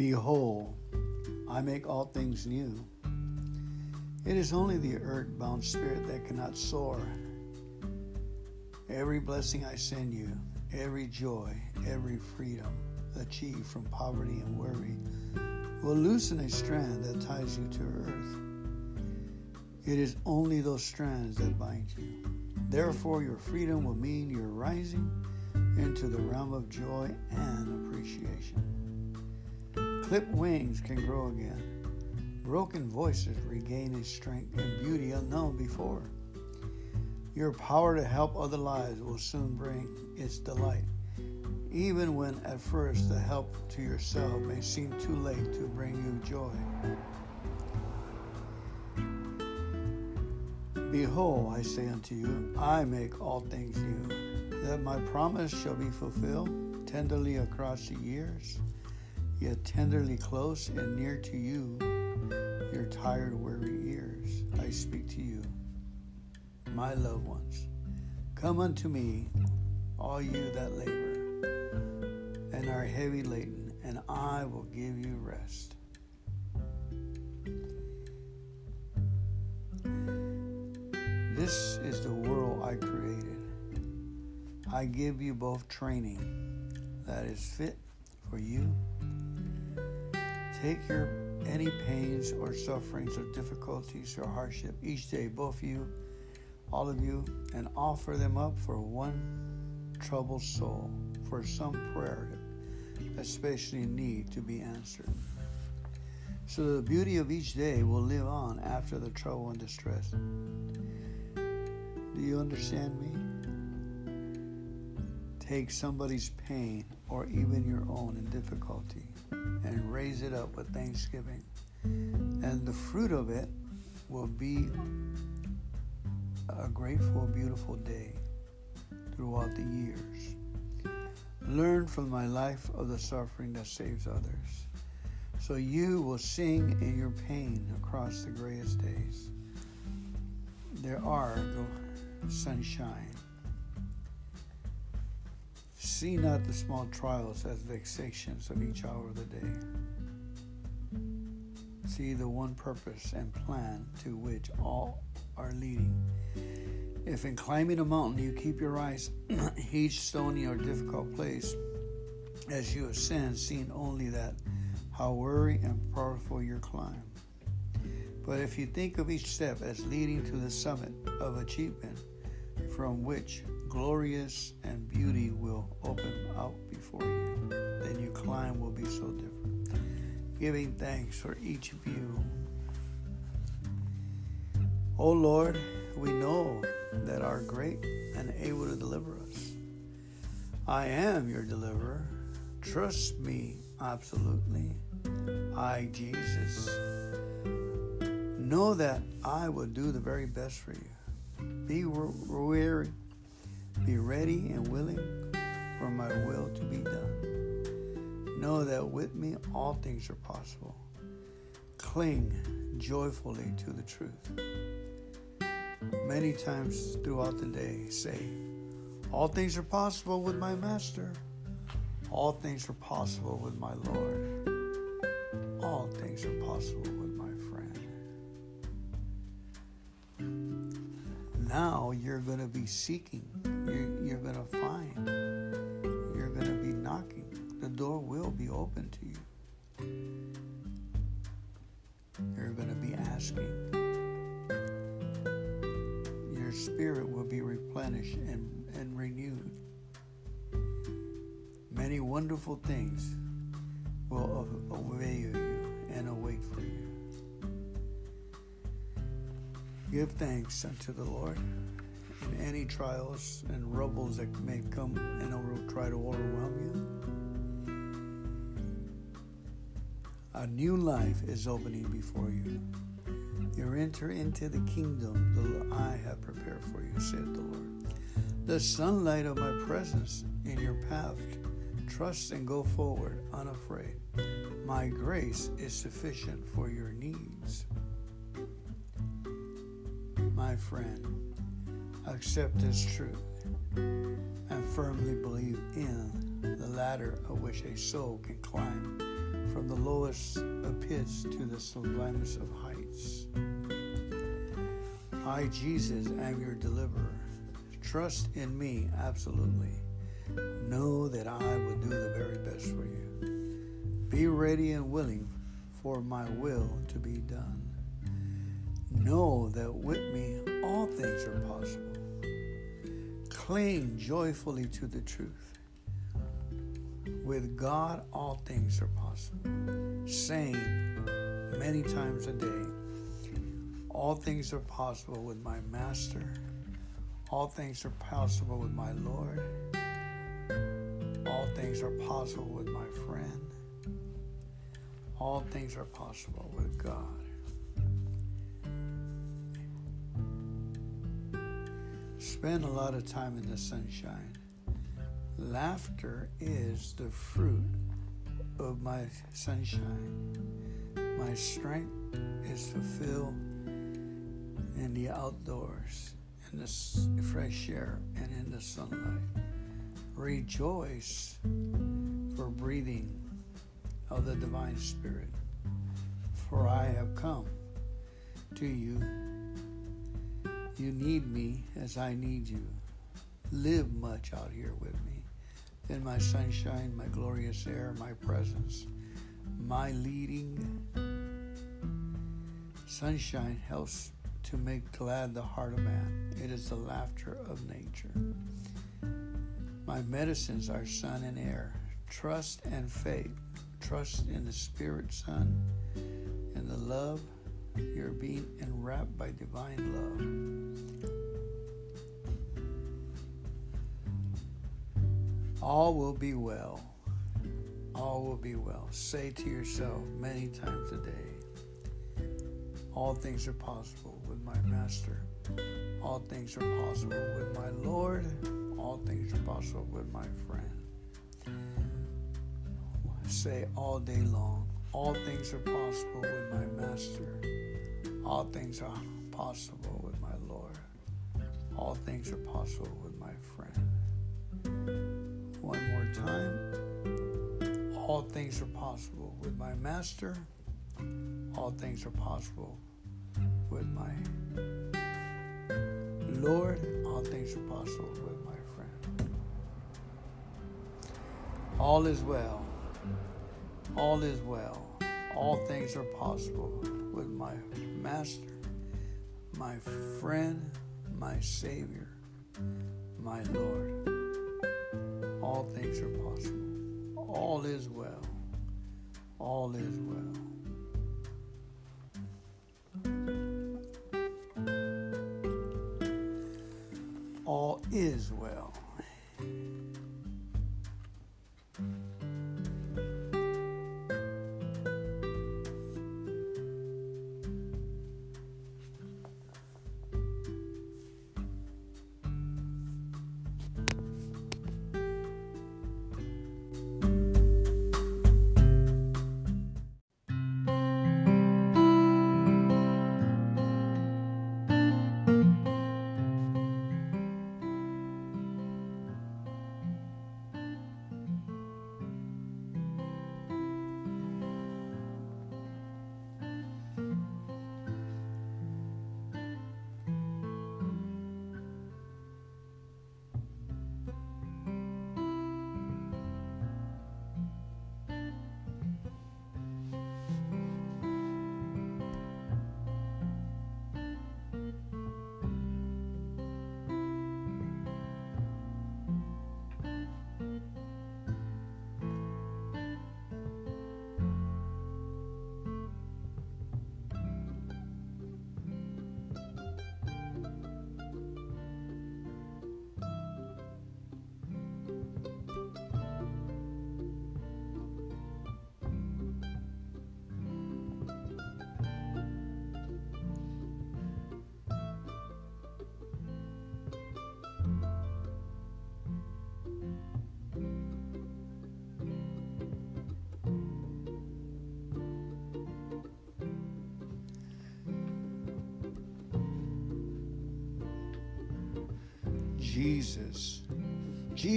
Behold, I make all things new. It is only the earth-bound spirit that cannot soar. Every blessing I send you, every joy, every freedom achieved from poverty and worry will loosen a strand that ties you to earth. It is only those strands that bind you. Therefore, your freedom will mean you're rising into the realm of joy and appreciation. Clipped wings can grow again. Broken voices regain a strength and beauty unknown before. Your power to help other lives will soon bring its delight, even when at first the help to yourself may seem too late to bring you joy. Behold, I say unto you, I make all things new, that my promise shall be fulfilled tenderly across the years, yet tenderly close and near to you, your tired, weary ears. I speak to you, my loved ones. Come unto me, all you that labor and are heavy laden, and I will give you rest. This is the world I created. I give you both training that is fit for you. Take your any pains or sufferings or difficulties or hardship each day, both you, all of you, and offer them up for one troubled soul, for some prayer that especially need to be answered. So the beauty of each day will live on after the trouble and distress. Do you understand me? Take somebody's pain or even your own in difficulty and raise it up with thanksgiving. And the fruit of it will be a grateful, beautiful day throughout the years. Learn from my life of the suffering that saves others. So you will sing in your pain across the grayest days. There are the sunshine. See not the small trials as vexations of each hour of the day. See the one purpose and plan to which all are leading. If in climbing a mountain you keep your eyes each stony or difficult place, as you ascend, seeing only that how weary and powerful your climb. But if you think of each step as leading to the summit of achievement, from which glorious and beauty will Giving thanks for each of you. Oh Lord, we know that are great and able to deliver us. I am your deliverer. Trust me absolutely. I, Jesus, know that I will do the very best for you. Be weary, be ready and willing for my will to be done. Know that with me all things are possible. Cling joyfully to the truth. Many times throughout the day, say, All things are possible with my Master. All things are possible with my Lord. All things are possible with my friend. now you're going to be seeking. You're, you're going to find. Door will be open to you. You're going to be asking. Your spirit will be replenished and, and renewed. Many wonderful things will avail you and await for you. Give thanks unto the Lord in any trials and troubles that may come and will try to overwhelm you. A new life is opening before you. You enter into the kingdom that I have prepared for you, said the Lord. The sunlight of my presence in your path. Trust and go forward unafraid. My grace is sufficient for your needs my friend, accept this truth and firmly believe in the ladder of which a soul can climb from the lowest of pits to the sublimest of heights. I, Jesus, am your deliverer. Trust in me absolutely. Know that I will do the very best for you. Be ready and willing for my will to be done. Know that with me all things are possible. Cling joyfully to the truth. With God, all things are possible. Saying many times a day, all things are possible with my Master. All things are possible with my Lord. All things are possible with my friend. All things are possible with God. Spend a lot of time in the sunshine. Laughter is the fruit of my sunshine. My strength is fulfilled in the outdoors, in the fresh air, and in the sunlight. Rejoice for breathing of the divine spirit, for I have come to you. You need me as I need you. Live much out here with me. In my sunshine, my glorious air, my presence, my leading. Sunshine helps to make glad the heart of man. It is the laughter of nature. My medicines are sun and air, trust and faith. Trust in the Spirit, Son, and the love. You're being enwrapped by divine love. All will be well. All will be well. Say to yourself many times a day all things are possible with my Master. All things are possible with my Lord. All things are possible with my friend say all day long, all things are possible with my Master. All things are possible with my Lord. All things are possible with my friend. One more time. All things are possible with my Master. All things are possible with my Lord. All things are possible with my friend. All is well all is well. All things are possible with my Master, my friend, my Savior, my Lord. All things are possible. All is well. All is well. All is well.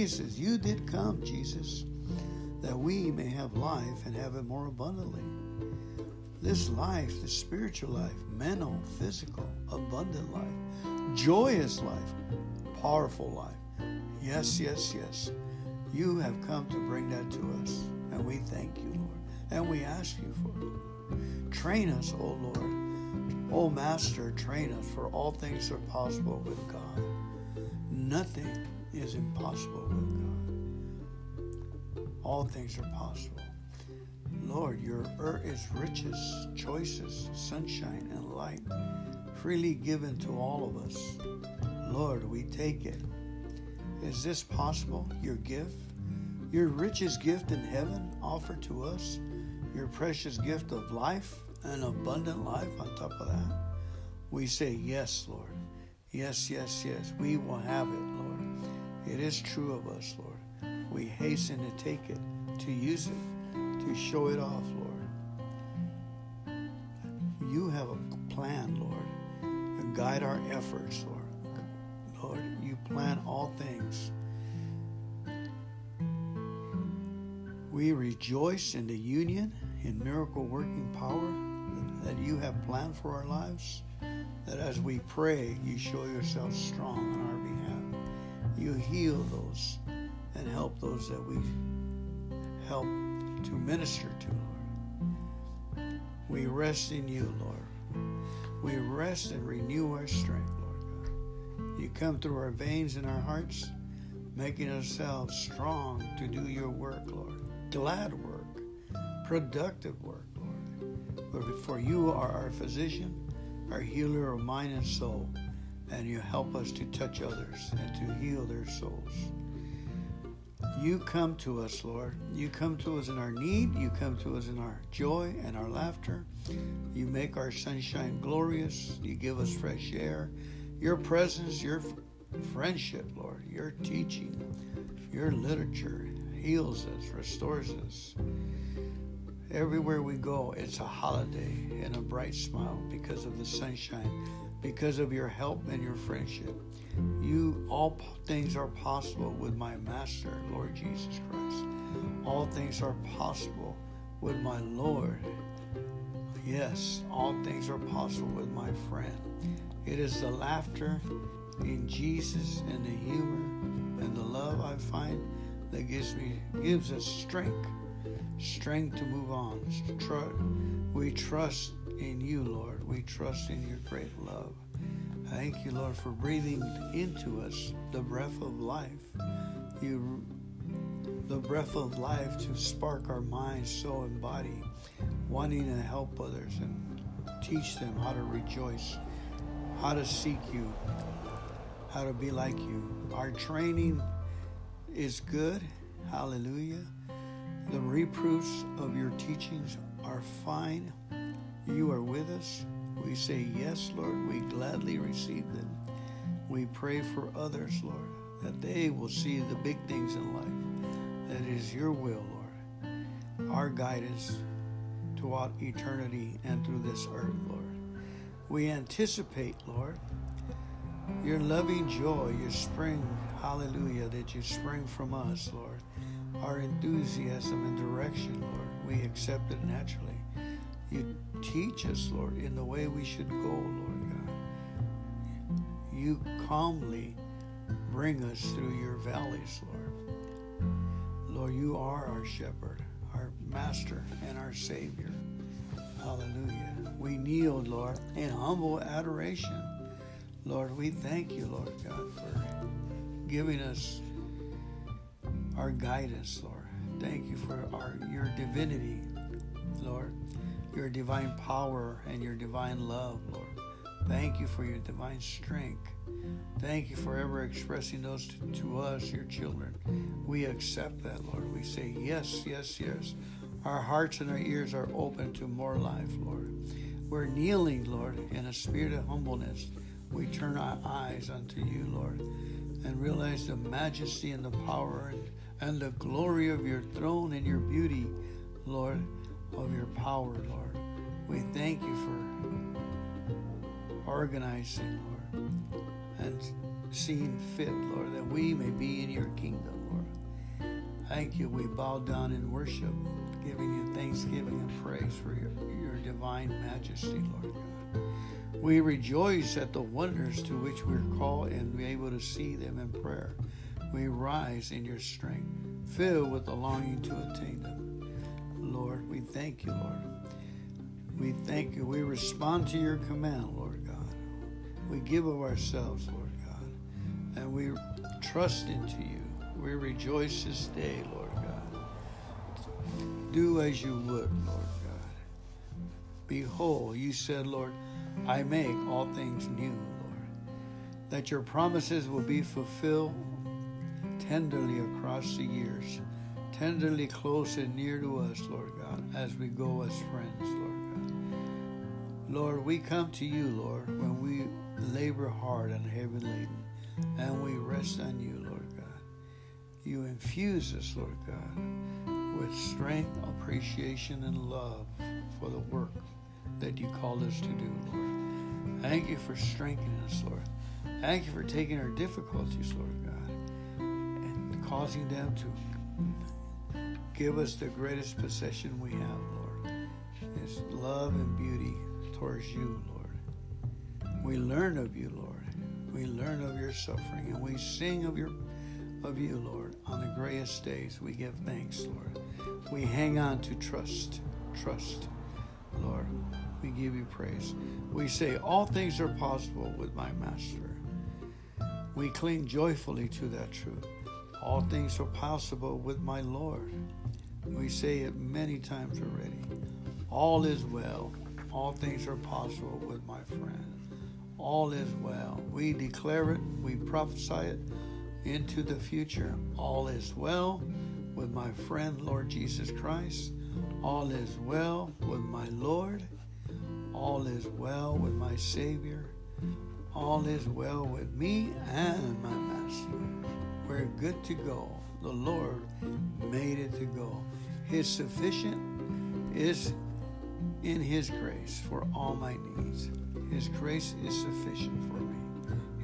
Jesus. You did come, Jesus. that we may have life and have it more abundantly. This life, the spiritual life, mental, physical, abundant life, joyous life, powerful life. Yes, yes, yes. You have come to bring that to us, and we thank you, Lord, and we ask you for it. Train us, O oh Lord. O oh, Master, train us, for all things are possible with God. Nothing is impossible with God. All things are possible. Lord, your earth is riches, choices, sunshine, and light, freely given to all of us. Lord, we take it. Is this possible? Your gift? Your richest gift in heaven offered to us? Your precious gift of life, an abundant life on top of that? We say, Yes, Lord. Yes, yes, yes. We will have it. It is true of us, Lord. We hasten to take it, to use it to show it off, Lord. You have a plan, Lord, to guide our efforts, Lord. Lord, you plan all things. We rejoice in the union, in miracle working power that you have planned for our lives. That as we pray, you show yourself strong on our. You heal those and help those that we help to minister to, Lord. We rest in you, Lord. We rest and renew our strength, Lord God. You come through our veins and our hearts, making ourselves strong to do your work, Lord. Glad work, productive work, Lord. For you are our physician, our healer of mind and soul, and you help us to touch others and to heal their souls. You come to us, Lord. You come to us in our need. You come to us in our joy and our laughter. You make our sunshine glorious. You give us fresh air. Your presence, your friendship, Lord, your teaching, your literature heals us, restores us. Everywhere we go, it's a holiday and a bright smile because of the sunshine, because of your help and your friendship. You all things are possible with my master, Lord Jesus Christ. All things are possible with my Lord. Yes, all things are possible with my friend. It is the laughter in Jesus and the humor and the love I find that gives me gives us strength, strength to move on. We trust in you, Lord. We trust in your great love. Thank you, Lord, for breathing into us the breath of life. You, the breath of life to spark our minds, soul, and body, wanting to help others and teach them how to rejoice, how to seek you, how to be like you. Our training is good. Hallelujah. The reproofs of your teachings are fine. You are with us. We say, Yes, Lord, we gladly receive them. We pray for others, Lord, that they will see the big things in life. That is your will, Lord. Our guidance throughout eternity and through this earth, Lord. We anticipate, Lord, your loving joy, your spring, hallelujah, that you spring from us, Lord. Our enthusiasm and direction, Lord, we accept it naturally. You teach us, Lord, in the way we should go, Lord God. You calmly bring us through your valleys, Lord. Lord, you are our shepherd, our master, and our Savior. Hallelujah. We kneel, Lord, in humble adoration. Lord, we thank you, Lord God, for giving us our guidance, Lord. Thank you for our your divinity, Lord your divine power and your divine love, Lord. Thank you for your divine strength. Thank you for ever expressing those to, to, us, your children. We accept that, Lord. We say, yes, yes, yes. Our hearts and our ears are open to more life, Lord. We're kneeling, Lord, in a spirit of humbleness. We turn our eyes unto you, Lord, and realize the majesty and the power and, and the glory of your throne and your beauty, Lord of your power, Lord. We thank you for organizing, Lord, and seeing fit, Lord, that we may be in your kingdom, Lord. Thank you. We bow down in worship, giving you thanksgiving and praise for your, your divine majesty, Lord God. We rejoice at the wonders to which we're called and be able to see them in prayer. We rise in your strength, filled with the longing to attain them. Lord, we thank you, Lord. We thank you. We respond to your command, Lord God. We give of ourselves, Lord God, and we trust into you. We rejoice this day, Lord God. Do as you would, Lord God. Behold, you said, Lord, I make all things new, Lord. That your promises will be fulfilled tenderly across the years, tenderly close and near to us, Lord God, as we go as friends, Lord God. Lord, we come to you, Lord, when we labor hard and heavy laden, and we rest on you, Lord God. you infuse us, Lord God, with strength, appreciation, and love for the work that you called us to do, Lord. Thank you for strengthening us, Lord. Thank you for taking our difficulties, Lord God, and causing them to give us the greatest possession we have, Lord. Is love and beauty towards you, Lord. We learn of you, Lord. We learn of your suffering and we sing of your of you, Lord. On the grayest days, we give thanks, Lord. We hang on to trust, trust, Lord. We give you praise. We say, All things are possible with my Master. We cling joyfully to that truth. All things are possible with my Lord. We say it many times already. All is well. All things are possible with my friend. All is well. We declare it, we prophesy it, into the future. All is well with my friend, Lord Jesus Christ. All is well with my Lord. All is well with my Savior. All is well with me and my Master. We're good to go. The Lord made it to go. His sufficient is in His grace for all my needs. His grace is sufficient for me.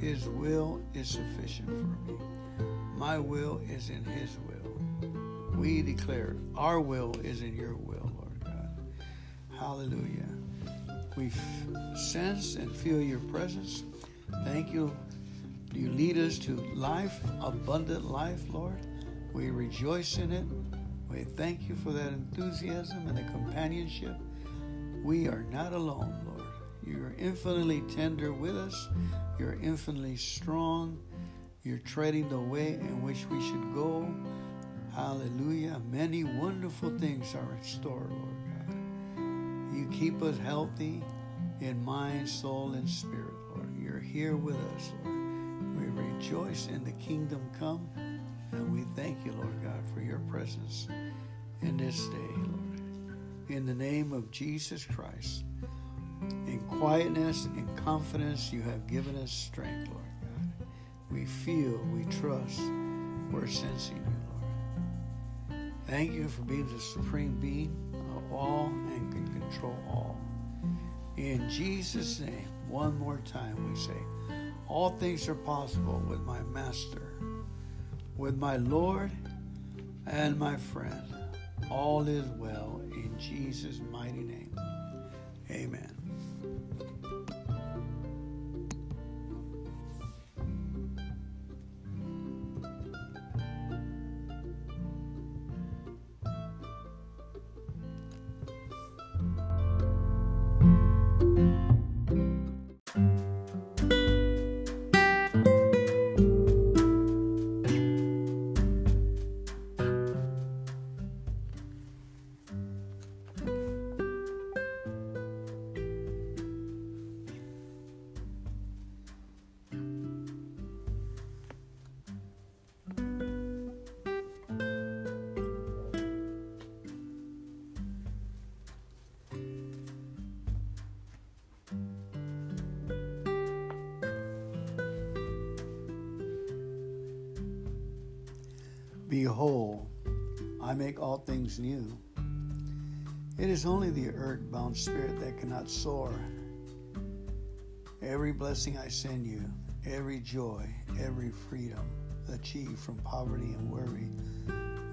His will is sufficient for me. My will is in His will. We declare our will is in your will, Lord God. Hallelujah. We sense and feel your presence. Thank you. You lead us to life, abundant life, Lord. We rejoice in it. We thank you for that enthusiasm and the companionship. We are not alone, Lord. You are infinitely tender with us. You're infinitely strong. You're treading the way in which we should go. Hallelujah. Many wonderful things are in store, Lord God. You keep us healthy in mind, soul, and spirit, Lord. You're here with us, Lord. We rejoice in the kingdom come, and we thank you, Lord God, for your presence in this day, Lord. In the name of Jesus Christ. In quietness and confidence, you have given us strength, Lord God. We feel, we trust, we're sensing you, Lord. Thank you for being the supreme being of all and can control all. In Jesus' name, one more time we say, all things are possible with my Master, with my Lord and my friend. All is well in Jesus' mighty name. Amen. Behold, I make all things new. It is only the earth-bound spirit that cannot soar. Every blessing I send you, every joy, every freedom achieved from poverty and worry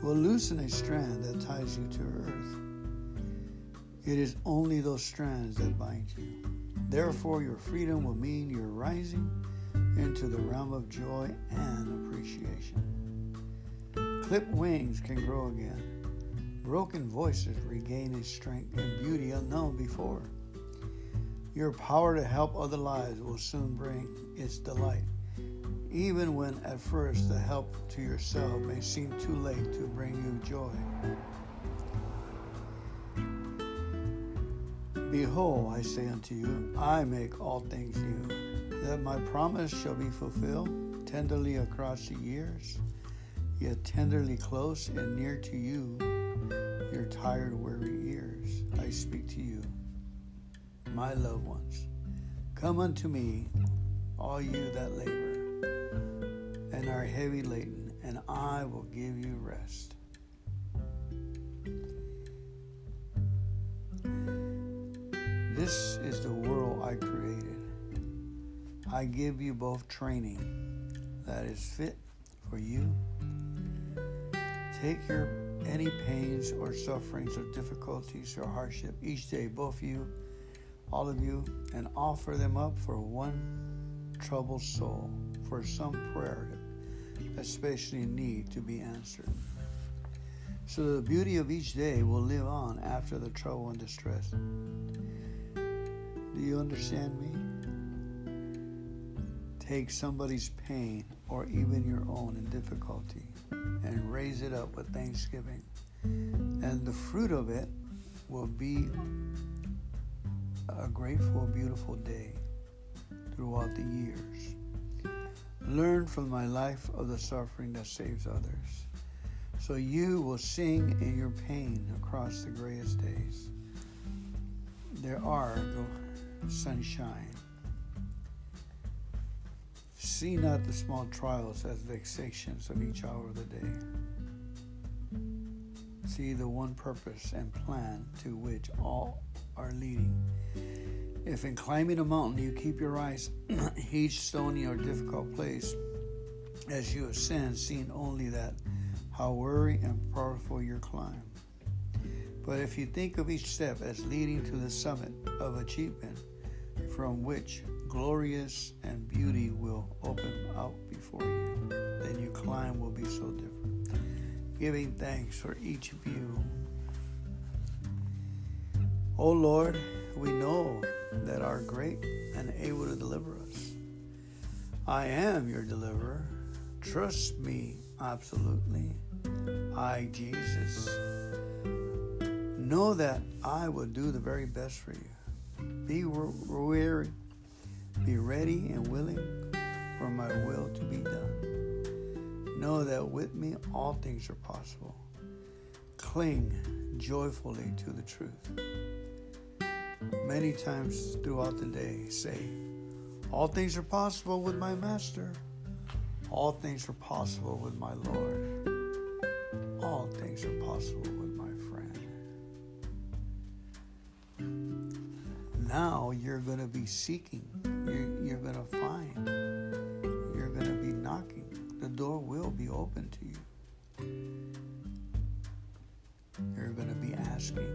will loosen a strand that ties you to earth. It is only those strands that bind you. Therefore, your freedom will mean you're rising into the realm of joy and appreciation. Clipped wings can grow again. Broken voices regain a strength and beauty unknown before. Your power to help other lives will soon bring its delight, even when at first the help to yourself may seem too late to bring you joy. Behold, I say unto you, I make all things new, that my promise shall be fulfilled tenderly across the years, yet tenderly close and near to you, your tired, weary ears. I speak to you, my loved ones. Come unto me, all you that labor and are heavy laden, and I will give you rest. This is the world I created. I give you both training that is fit for you. Take your any pains or sufferings or difficulties or hardship each day, both of you, all of you, and offer them up for one troubled soul, for some prayer that especially need to be answered. So the beauty of each day will live on after the trouble and distress. Do you understand me? Take somebody's pain or even your own in difficulty and raise it up with thanksgiving. And the fruit of it will be a grateful, beautiful day throughout the years. Learn from my life of the suffering that saves others. So you will sing in your pain across the grayest days. There are the sunshine. See not the small trials as vexations of each hour of the day. See the one purpose and plan to which all are leading. If in climbing a mountain you keep your eyes each stony or difficult place, as you ascend, seeing only that, how weary and powerful your climb. But if you think of each step as leading to the summit of achievement, from which glorious and beauty will open out before you, then your climb will be so different. Giving thanks for each of you. O oh Lord, we know that are great and able to deliver us. I am your deliverer. Trust me absolutely. I, Jesus Know that I will do the very best for you. Be weary, be ready and willing for my will to be done. Know that with me all things are possible. Cling joyfully to the truth. Many times throughout the day, say, All things are possible with my Master. All things are possible with my Lord. All things are possible now you're going to be seeking. You're, you're going to find. You're going to be knocking. The door will be open to you. You're going to be asking.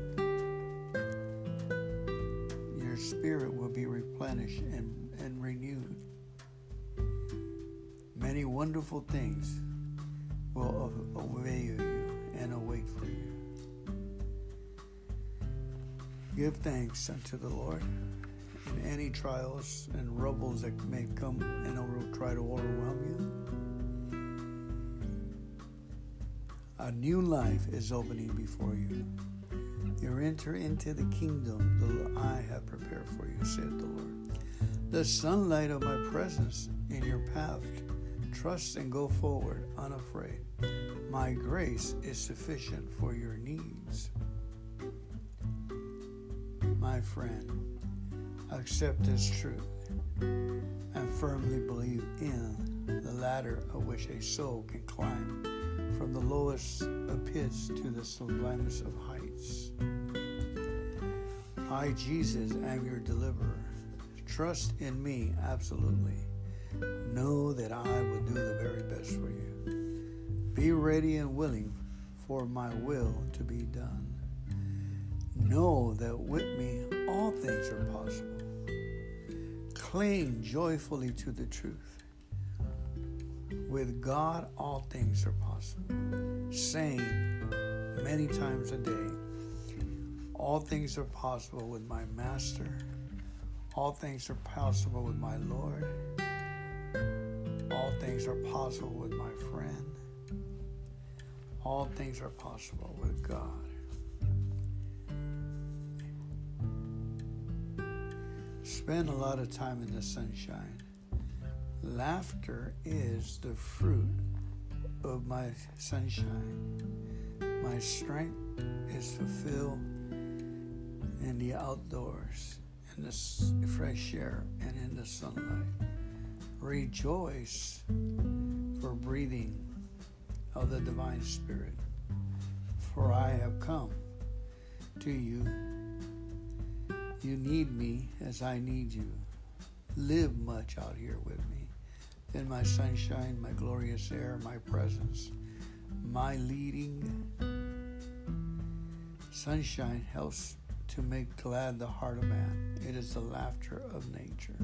Your spirit will be replenished and, and renewed. Many wonderful things will await you and await for you. Give thanks unto the Lord in any trials and rubbles that may come and will try to overwhelm you. A new life is opening before you. You enter into the kingdom that I have prepared for you, said the Lord. The sunlight of my presence in your path. Trust and go forward unafraid. My grace is sufficient for your needs my friend, accept this truth and firmly believe in the ladder of which a soul can climb from the lowest of pits to the sublimest of heights. I, Jesus, am your deliverer. Trust in me absolutely. Know that I will do the very best for you. Be ready and willing for my will to be done. Know that with me all things are possible. Cling joyfully to the truth. With God, all things are possible. Saying many times a day, all things are possible with my Master. All things are possible with my Lord. All things are possible with my friend. All things are possible with God. Spend a lot of time in the sunshine. Laughter is the fruit of my sunshine. My strength is fulfilled in the outdoors, in the fresh air, and in the sunlight. Rejoice for breathing of the divine spirit, for I have come to you. You need me as I need you. Live much out here with me. Then my sunshine, my glorious air, my presence, my leading. Sunshine helps to make glad the heart of man. It is the laughter of nature.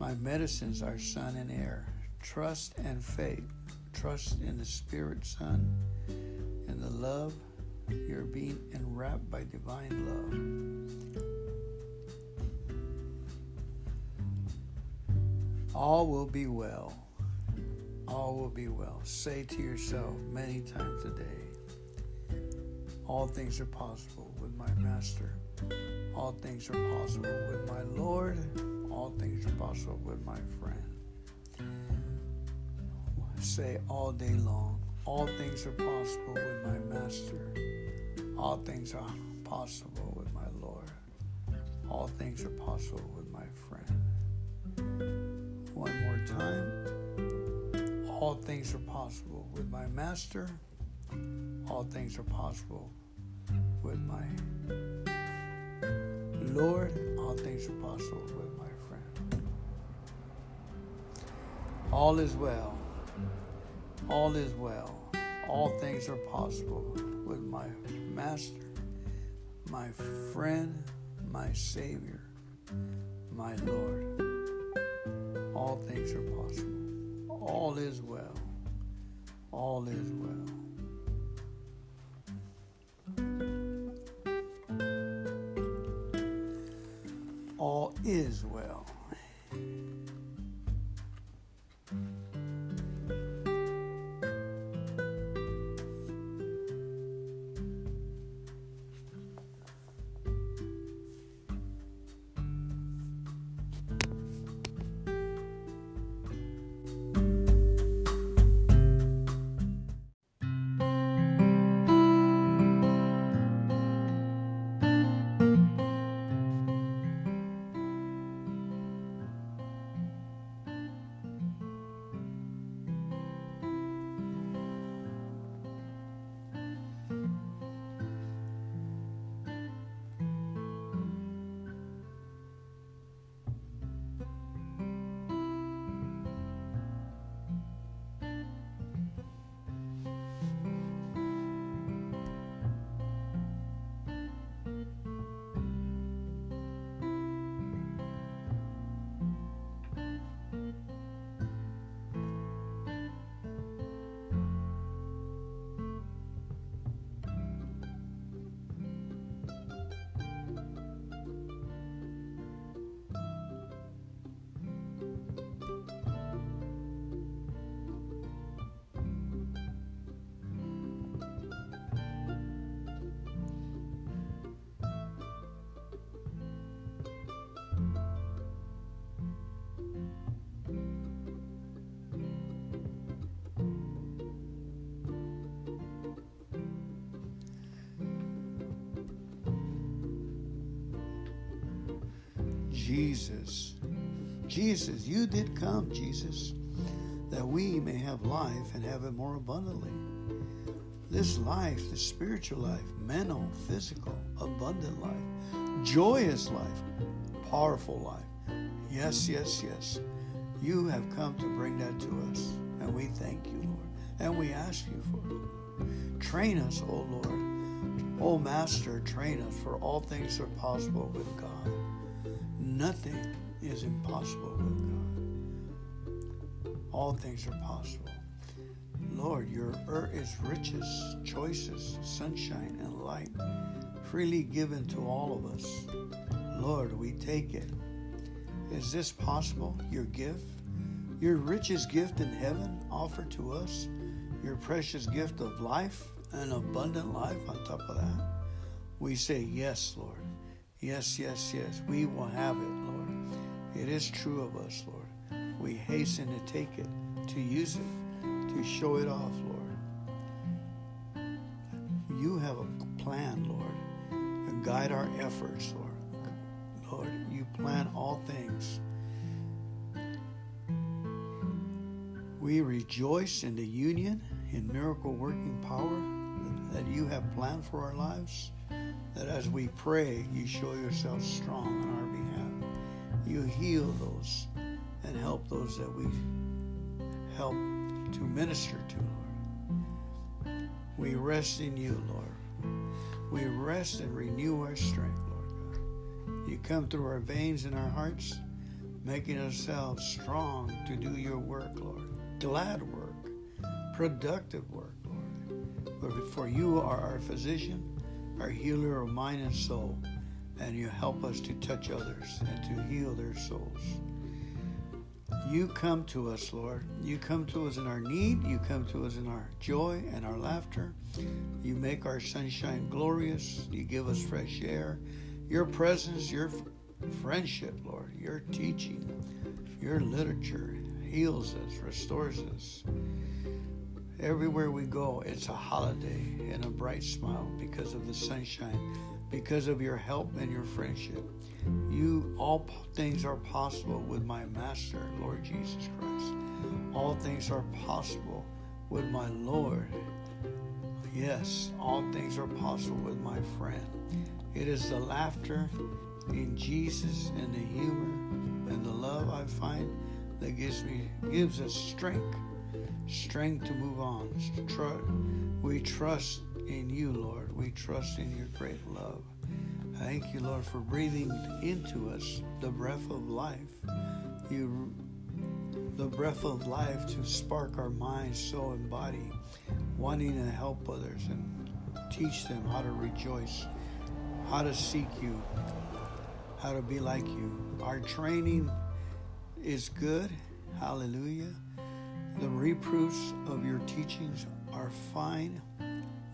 My medicines are sun and air, trust and faith. Trust in the Spirit, Son, and the love. You're being enwrapped by divine love. All will be well. All will be well. Say to yourself many times a day, all things are possible with my Master. All things are possible with my Lord. All things are possible with my friend say all day long, all things are possible with my Master. All things are possible with my Lord. All things are possible with my friend. One more time. All things are possible with my Master. All things are possible with my Lord. All things are possible with my friend. All is well all is well. All things are possible with my Master, my friend, my Savior, my Lord. All things are possible. All is well. All is well. All is well. Jesus. Jesus, you did come, Jesus, that we may have life and have it more abundantly. This life, the spiritual life, mental, physical, abundant life, joyous life, powerful life. Yes, yes, yes. You have come to bring that to us, and we thank you, Lord, and we ask you for it. Train us, O Lord. O Master, train us, for all things are possible with God. Nothing is impossible with God. All things are possible. Lord, your earth is riches, choices, sunshine, and light, freely given to all of us. Lord, we take it. Is this possible? Your gift? Your richest gift in heaven offered to us? Your precious gift of life, an abundant life on top of that? We say, Yes, Lord. Yes, yes, yes. We will have it. It is true of us, Lord. We hasten to take it, to use it, to show it off, Lord. You have a plan, Lord, to guide our efforts, Lord. Lord, you plan all things. We rejoice in the union in miracle working power that you have planned for our lives. That as we pray, you show yourself strong on our. You heal those and help those that we help to minister to, Lord. We rest in you, Lord. We rest and renew our strength, Lord God. You come through our veins and our hearts, making ourselves strong to do your work, Lord. Glad work, productive work, Lord. For you are our physician, our healer of mind and soul, and you help us to touch others and to heal their souls. You come to us, Lord. You come to us in our need. You come to us in our joy and our laughter. You make our sunshine glorious. You give us fresh air. Your presence, your friendship, Lord, your teaching, your literature heals us, restores us. Everywhere we go, it's a holiday and a bright smile because of the sunshine, because of your help and your friendship. You, all things are possible with my Master, Lord Jesus Christ. All things are possible with my Lord. Yes, all things are possible with my friend. It is the laughter in Jesus and the humor and the love I find that gives me gives us strength strength to move on. We trust in you, Lord. We trust in your great love. Thank you, Lord, for breathing into us the breath of life. You, the breath of life to spark our minds, soul, and body, wanting to help others and teach them how to rejoice, how to seek you, how to be like you. Our training is good. Hallelujah. The reproofs of your teachings are fine.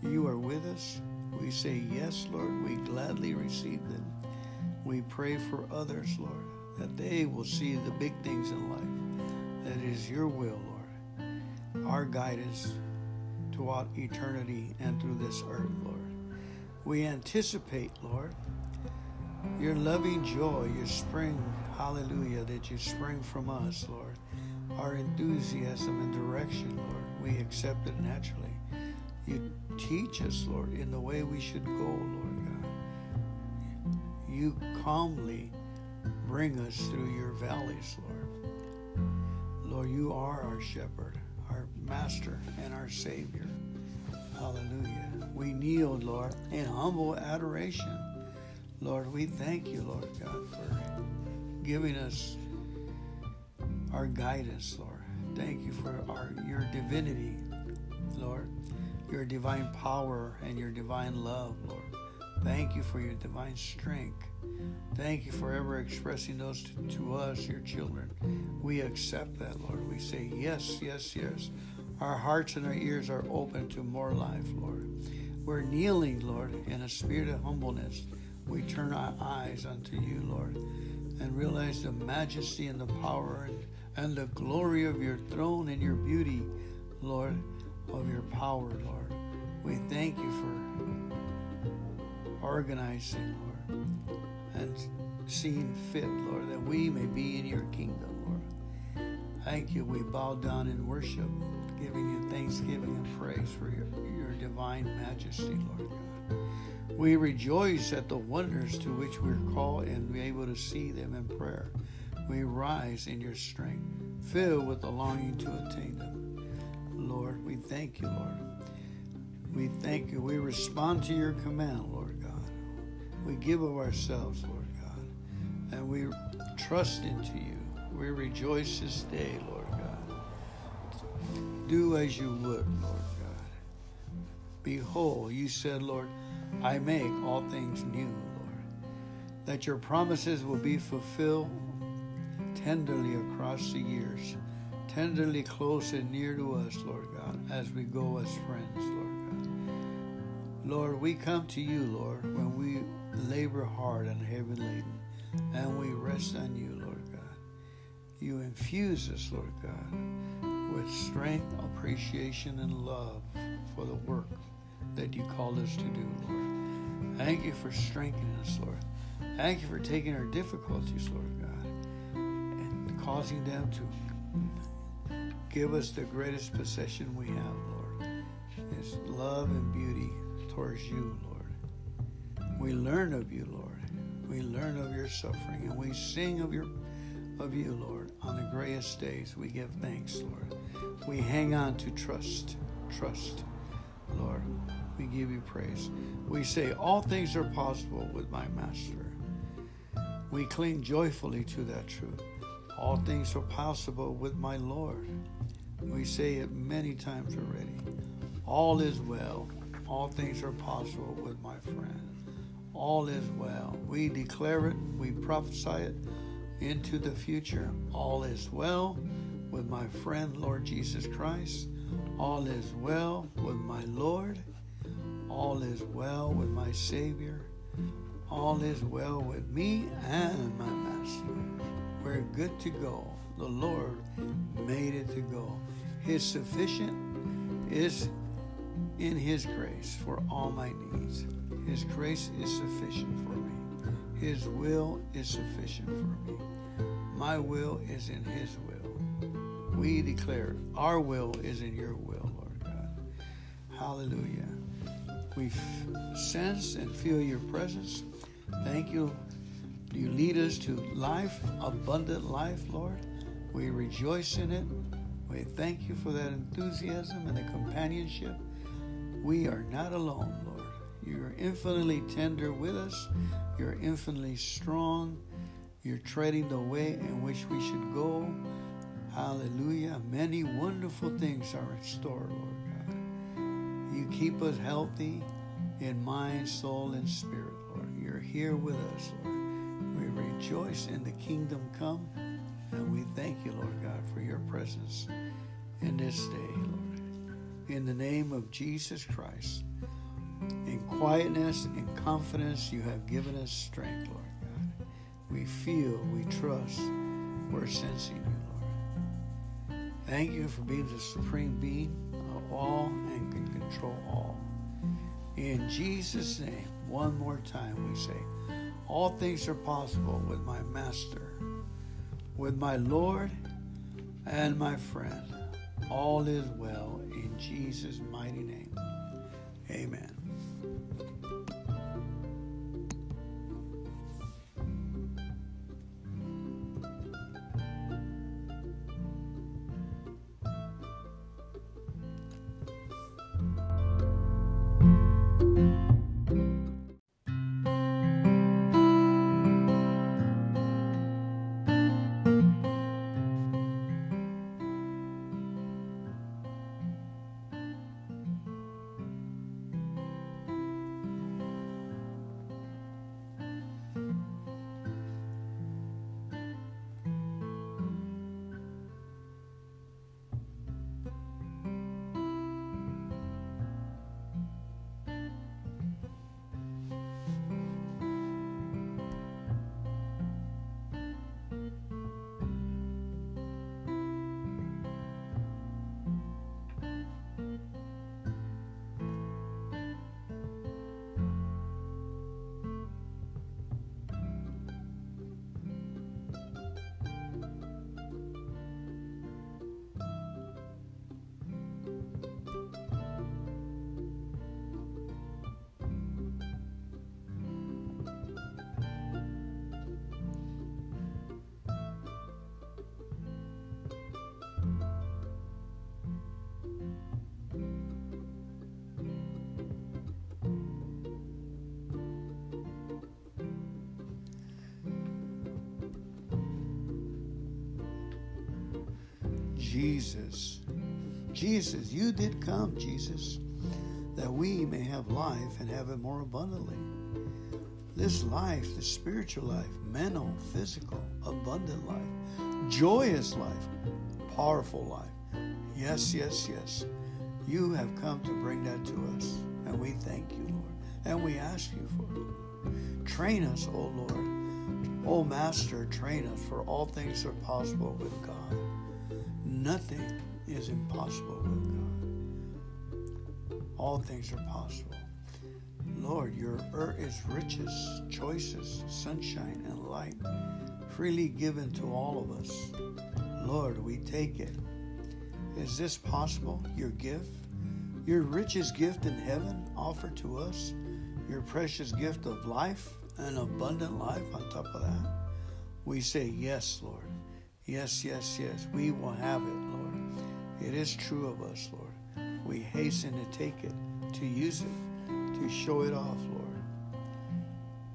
You are with us. We say, Yes, Lord. We gladly receive them. We pray for others, Lord, that they will see the big things in life. That is your will, Lord. Our guidance throughout eternity and through this earth, Lord. We anticipate, Lord, your loving joy, your spring, hallelujah, that you spring from us, Lord our enthusiasm and direction, Lord. We accept it naturally. You teach us, Lord, in the way we should go, Lord God. You calmly bring us through your valleys, Lord. Lord, you are our shepherd, our master, and our Savior. Hallelujah. We kneel, Lord, in humble adoration. Lord, we thank you, Lord God, for giving us our guidance, Lord. Thank you for our your divinity, Lord, your divine power and your divine love, Lord. Thank you for your divine strength. Thank you for ever expressing those to, to us, your children. We accept that, Lord. We say, yes, yes, yes. Our hearts and our ears are open to more life, Lord. We're kneeling, Lord, in a spirit of humbleness. We turn our eyes unto you, Lord, and realize the majesty and the power and and the glory of your throne and your beauty, Lord, of your power, Lord. We thank you for organizing, Lord, and seeing fit, Lord, that we may be in your kingdom, Lord. Thank you. We bow down in worship, giving you thanksgiving and praise for your, your divine majesty, Lord God. We rejoice at the wonders to which we're called and be able to see them in prayer we rise in your strength, filled with the longing to attain them. Lord, we thank you, Lord. We thank you. We respond to your command, Lord God. We give of ourselves, Lord God, and we trust into you. We rejoice this day, Lord God. Do as you would, Lord God. Behold, you said, Lord, I make all things new, Lord. That your promises will be fulfilled tenderly across the years, tenderly close and near to us, Lord God, as we go as friends, Lord God. Lord, we come to you, Lord, when we labor hard and heavy laden, and we rest on you, Lord God. You infuse us, Lord God, with strength, appreciation, and love for the work that you called us to do, Lord. Thank you for strengthening us, Lord. Thank you for taking our difficulties, Lord God, and causing them to give us the greatest possession we have, Lord. Is love and beauty towards you, Lord. We learn of you, Lord. We learn of your suffering, and we sing of your of you, Lord. On the grayest days, we give thanks, Lord. We hang on to trust, trust, Lord. We give you praise. We say, All things are possible with my Master. We cling joyfully to that truth. All things are possible with my Lord. We say it many times already. All is well. All things are possible with my friend. All is well. We declare it, we prophesy it into the future. All is well with my friend, Lord Jesus Christ. All is well with my Lord. All is well with my Savior. All is well with me and my Master. We're good to go. The Lord made it to go. His sufficient is in His grace for all my needs. His grace is sufficient for me. His will is sufficient for me. My will is in His will. We declare our will is in your will, Lord God. Hallelujah. We sense and feel your presence. Thank you. You lead us to life, abundant life, Lord. We rejoice in it. We thank you for that enthusiasm and the companionship. We are not alone, Lord. You're infinitely tender with us. You're infinitely strong. You're treading the way in which we should go. Hallelujah. Many wonderful things are in store, Lord God. You keep us healthy in mind, soul, and spirit, Lord. You're here with us, Lord. We rejoice in the kingdom come, and we thank you, Lord God, for your presence in this day, Lord. In the name of Jesus Christ, in quietness and confidence, you have given us strength, Lord God. We feel, we trust, we're sensing you, Lord. Thank you for being the supreme being of all and can control all. In Jesus' name, one more time we say, all things are possible with my Master, with my Lord and my friend. All is well in Jesus' mighty name. Amen. Jesus, you did come, Jesus, that we may have life and have it more abundantly. This life, the spiritual life, mental, physical, abundant life, joyous life, powerful life. Yes, yes, yes. You have come to bring that to us, and we thank you, Lord, and we ask you for it. Train us, O Lord. O Master, train us, for all things are possible with God. Nothing is impossible with God. All things are possible. Lord, your earth is riches, choices, sunshine, and light, freely given to all of us. Lord, we take it. Is this possible? Your gift? Your richest gift in heaven offered to us? Your precious gift of life, an abundant life on top of that? We say, Yes, Lord. Yes, yes, yes. We will have it. It is true of us, Lord. We hasten to take it, to use it, to show it off,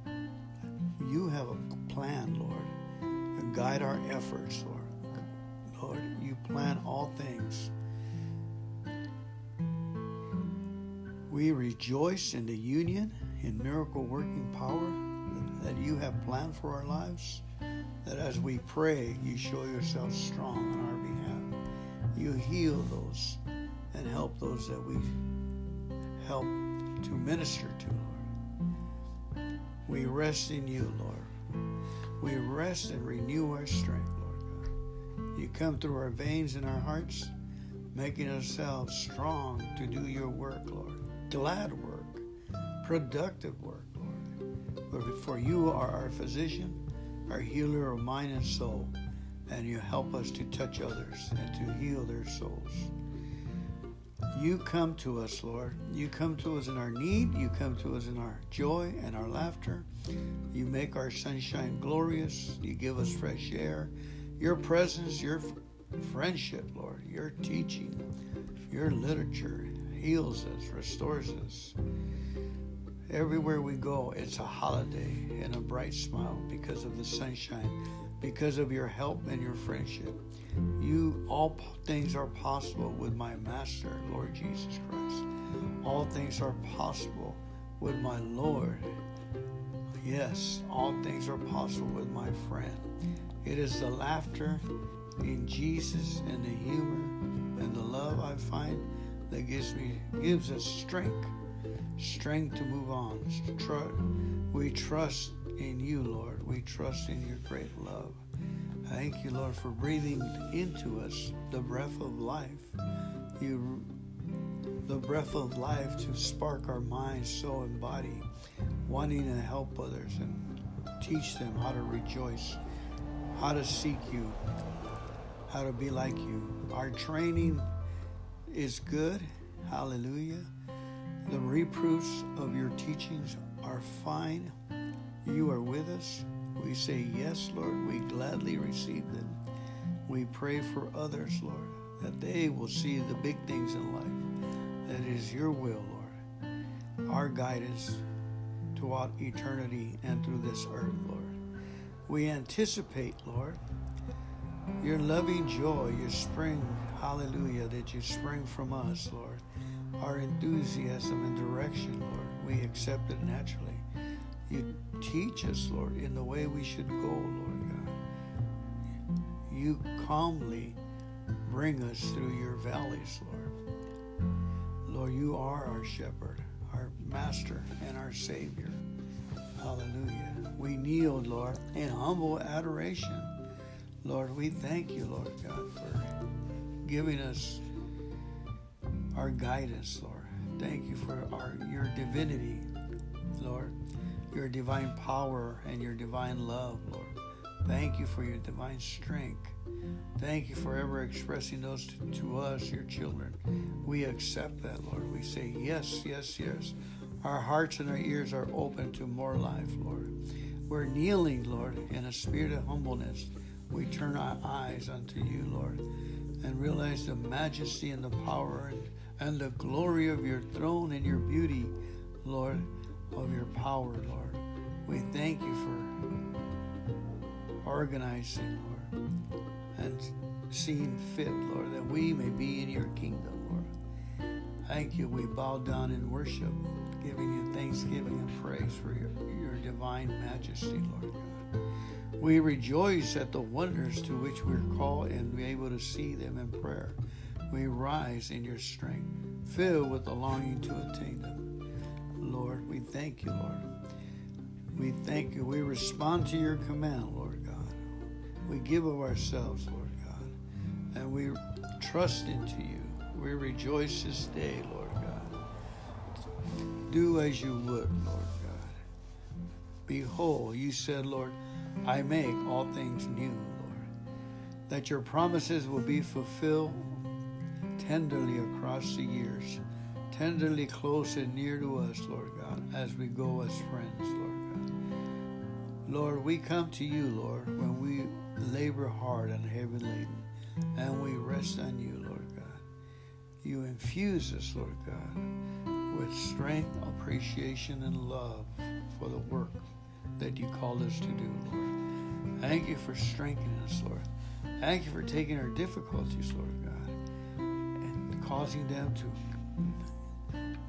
Lord. You have a plan, Lord, to guide our efforts, Lord. Lord, you plan all things. We rejoice in the union, in miracle working power that you have planned for our lives. That as we pray, you show yourself strong on our you heal those and help those that we help to minister to, Lord. We rest in you, Lord. We rest and renew our strength, Lord God. You come through our veins and our hearts, making ourselves strong to do your work, Lord. Glad work, productive work, Lord. For you are our physician, our healer of mind and soul and you help us to touch others and to heal their souls. You come to us, Lord. You come to us in our need. You come to us in our joy and our laughter. You make our sunshine glorious. You give us fresh air. Your presence, your friendship, Lord, your teaching, your literature heals us, restores us. Everywhere we go, it's a holiday and a bright smile because of the sunshine because of your help and your friendship. You all things are possible with my master, Lord Jesus Christ. All things are possible with my Lord. Yes, all things are possible with my friend. It is the laughter in Jesus and the humor and the love I find that gives me gives us strength, strength to move on. We trust in you, Lord. We trust in your great love. Thank you, Lord, for breathing into us the breath of life. You, the breath of life to spark our minds, soul, and body, wanting to help others and teach them how to rejoice, how to seek you, how to be like you. Our training is good. Hallelujah. The reproofs of your teachings are fine. You are with us. We say, Yes, Lord, we gladly receive them. We pray for others, Lord, that they will see the big things in life. That is your will, Lord. Our guidance throughout eternity and through this earth, Lord. We anticipate, Lord, your loving joy, your spring, hallelujah, that you spring from us, Lord. Our enthusiasm and direction, Lord, we accept it naturally. You teach us, Lord, in the way we should go, Lord God. You calmly bring us through your valleys, Lord. Lord, you are our shepherd, our master, and our Savior. Hallelujah. We kneel, Lord, in humble adoration. Lord, we thank you, Lord God, for giving us our guidance, Lord. Thank you for our your divinity, Lord your divine power and your divine love, Lord. Thank you for your divine strength. Thank you for ever expressing those to, to, us, your children. We accept that, Lord. We say, yes, yes, yes. Our hearts and our ears are open to more life, Lord. We're kneeling, Lord, in a spirit of humbleness. We turn our eyes unto you, Lord, and realize the majesty and the power and, and the glory of your throne and your beauty, Lord of your power, Lord. We thank you for organizing, Lord, and seeing fit, Lord, that we may be in your kingdom, Lord. Thank you. We bow down in worship, giving you thanksgiving and praise for your, your divine majesty, Lord God. We rejoice at the wonders to which we're called and be able to see them in prayer. We rise in your strength, filled with the longing to attain them. Lord, we thank you, Lord. We thank you. We respond to your command, Lord God. We give of ourselves, Lord God, and we trust into you. We rejoice this day, Lord God. Do as you would, Lord God. Behold, you said, Lord, I make all things new, Lord. That your promises will be fulfilled tenderly across the years, tenderly close and near to us, Lord God, as we go as friends, Lord God. Lord, we come to you, Lord, when we labor hard and heavy laden, and we rest on you, Lord God. You infuse us, Lord God, with strength, appreciation, and love for the work that you called us to do, Lord. Thank you for strengthening us, Lord. Thank you for taking our difficulties, Lord God, and causing them to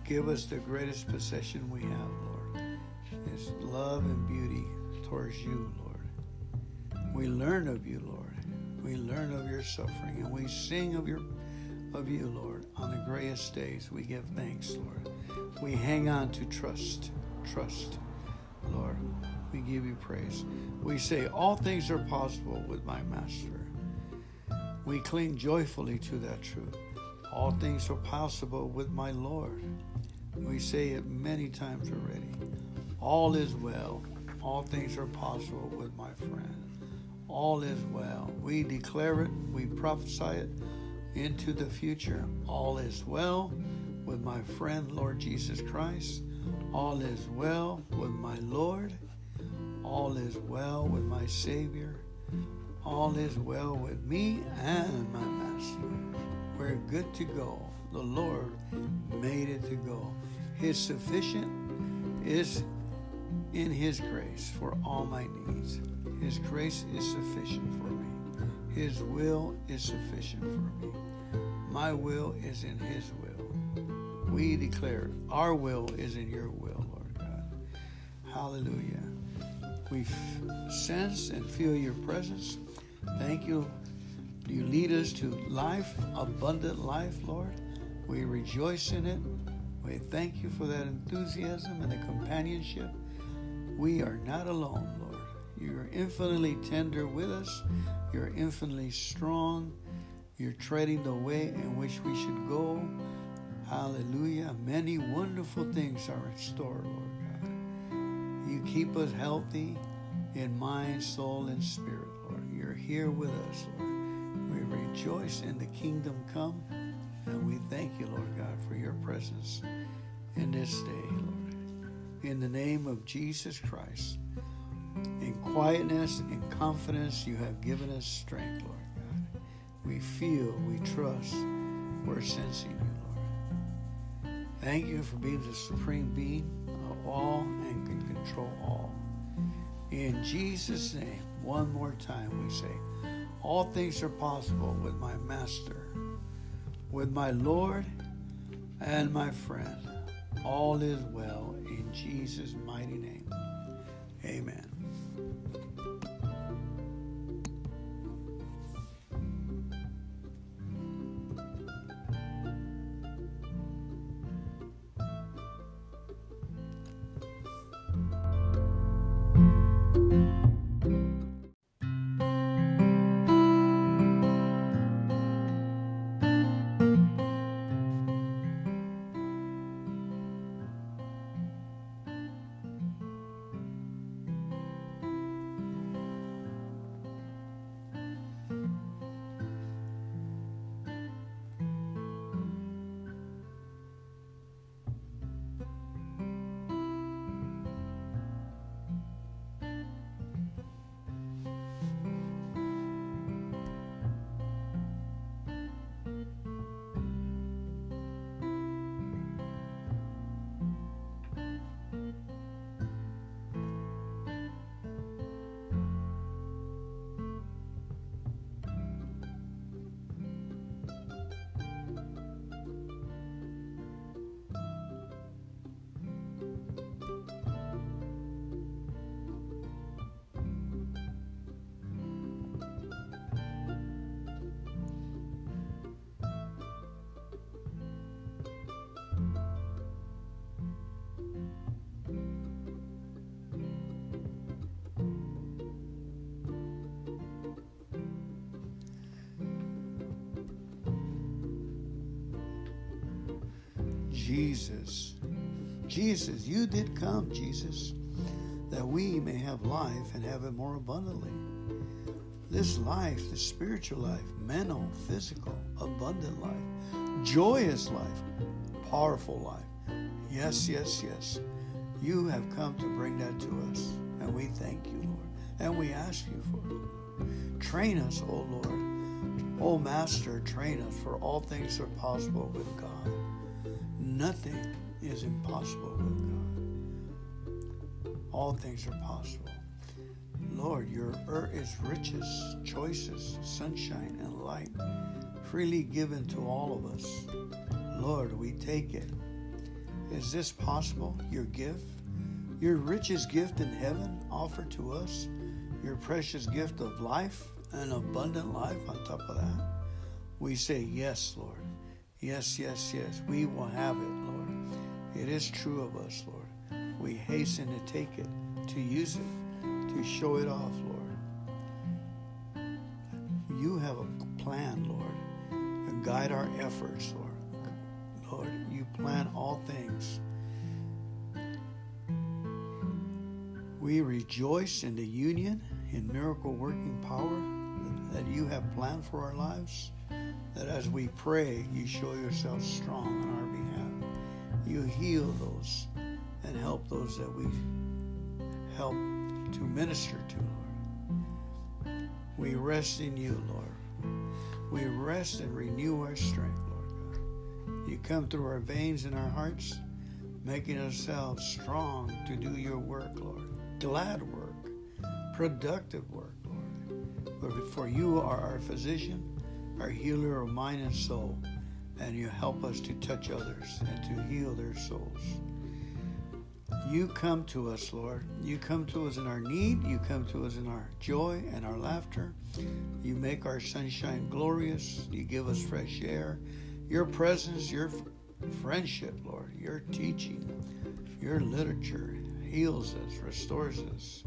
give us the greatest possession we have, Lord. Is love and beauty towards you, Lord. We learn of you, Lord. We learn of your suffering, and we sing of your of you, Lord. On the grayest days, we give thanks, Lord. We hang on to trust, trust, Lord. We give you praise. We say, All things are possible with my Master. We cling joyfully to that truth. All things are possible with my Lord. We say it many times already. All is well. All things are possible with my friend. All is well. We declare it, we prophesy it into the future. All is well with my friend, Lord Jesus Christ. All is well with my Lord. All is well with my Savior. All is well with me and my Master. We're good to go. The Lord made it to go. His sufficient is in His grace for all my needs. His grace is sufficient for me. His will is sufficient for me. My will is in His will. We declare our will is in your will, Lord God. Hallelujah. We f- sense and feel your presence. Thank you. You lead us to life, abundant life, Lord. We rejoice in it. We thank you for that enthusiasm and the companionship. We are not alone, Lord. You're infinitely tender with us. You're infinitely strong. You're treading the way in which we should go. Hallelujah. Many wonderful things are in store, Lord God. You keep us healthy in mind, soul, and spirit, Lord. You're here with us, Lord. We rejoice in the kingdom come, and we thank you, Lord God, for your presence in this day, Lord. In the name of Jesus Christ, in quietness and confidence, you have given us strength, Lord God. We feel, we trust, we're sensing you, Lord. Thank you for being the supreme being of all and can control all. In Jesus' name, one more time we say, all things are possible with my Master, with my Lord and my friend. All is well in Jesus' mighty name. Amen. Jesus, you did come, Jesus, that we may have life and have it more abundantly. This life, the spiritual life, mental, physical, abundant life, joyous life, powerful life. Yes, yes, yes. You have come to bring that to us, and we thank you, Lord, and we ask you for it. Train us, O oh Lord. O oh Master, train us, for all things are possible with God. Nothing is impossible with God. All things are possible. Lord, your earth is riches, choices, sunshine, and light, freely given to all of us. Lord, we take it. Is this possible? Your gift? Your richest gift in heaven offered to us? Your precious gift of life, an abundant life on top of that? We say, Yes, Lord. Yes, yes, yes. We will have it. It is true of us, Lord. We hasten to take it, to use it, to show it off, Lord. You have a plan, Lord, to guide our efforts, Lord. Lord, you plan all things. We rejoice in the union, in miracle working power that you have planned for our lives. That as we pray, you show yourself strong you heal those and help those that we help to minister to, Lord. We rest in you, Lord. We rest and renew our strength, Lord God. You come through our veins and our hearts, making ourselves strong to do your work, Lord. Glad work, productive work, Lord. For you are our physician, our healer of mind and soul and you help us to touch others and to heal their souls. You come to us, Lord. You come to us in our need. You come to us in our joy and our laughter. You make our sunshine glorious. You give us fresh air. Your presence, your friendship, Lord, your teaching, your literature heals us, restores us.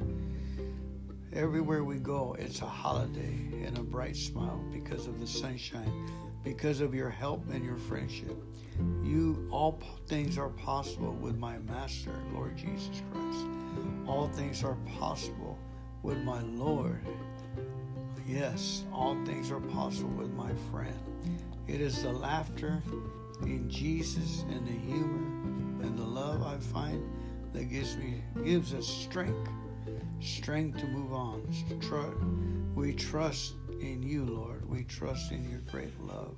Everywhere we go, it's a holiday and a bright smile because of the sunshine because of your help and your friendship. You all things are possible with my master, Lord Jesus Christ. All things are possible with my Lord. Yes, all things are possible with my friend. It is the laughter in Jesus and the humor and the love I find that gives me gives us strength, strength to move on. We trust in you, Lord. We trust in your great love.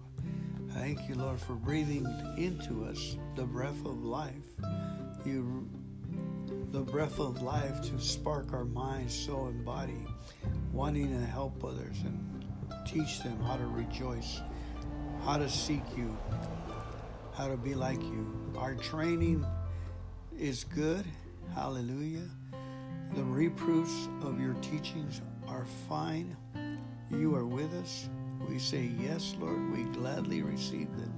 Thank you, Lord, for breathing into us the breath of life. You, the breath of life to spark our minds, soul, and body, wanting to help others and teach them how to rejoice, how to seek you, how to be like you. Our training is good. Hallelujah. The reproofs of your teachings are fine. You are with us. We say, Yes, Lord, we gladly receive them.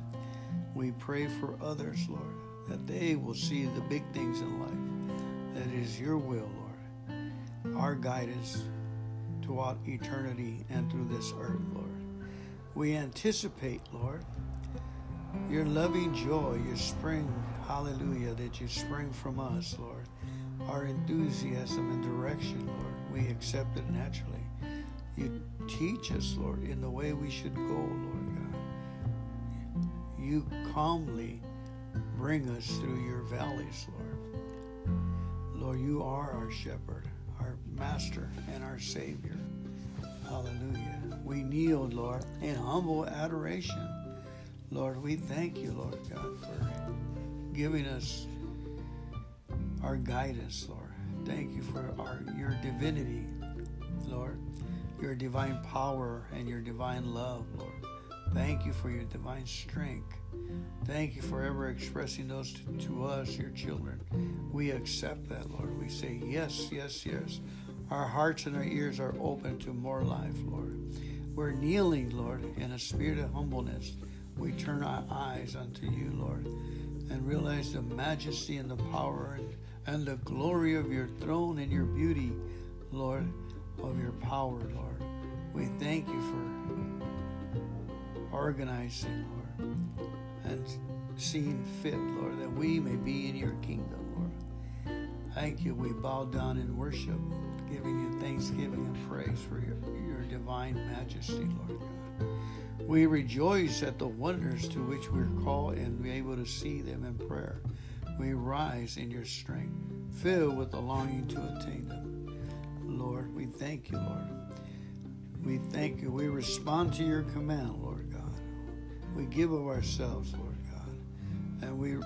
We pray for others, Lord, that they will see the big things in life. That is your will, Lord. Our guidance throughout eternity and through this earth, Lord. We anticipate, Lord, your loving joy, your spring, hallelujah, that you spring from us, Lord. Our enthusiasm and direction, Lord, we accept it naturally. You teach us, Lord, in the way we should go, Lord God. You calmly bring us through your valleys, Lord. Lord, you are our shepherd, our master, and our Savior. Hallelujah. We kneel, Lord, in humble adoration. Lord, we thank you, Lord God, for giving us our guidance, Lord. Thank you for our your divinity, Lord your divine power and your divine love, Lord. Thank you for your divine strength. Thank you for ever expressing those to, to, us, your children. We accept that, Lord. We say, yes, yes, yes. Our hearts and our ears are open to more life, Lord. We're kneeling, Lord, in a spirit of humbleness. We turn our eyes unto you, Lord, and realize the majesty and the power and, and the glory of your throne and your beauty, Lord of your power, Lord. We thank you for organizing, Lord, and seeing fit, Lord, that we may be in your kingdom, Lord. Thank you. We bow down in worship, giving you thanksgiving and praise for your, your divine majesty, Lord God. We rejoice at the wonders to which we're called and be able to see them in prayer. We rise in your strength, filled with the longing to attain them. Lord, we thank you, Lord. We thank you. We respond to your command, Lord God. We give of ourselves, Lord God, and we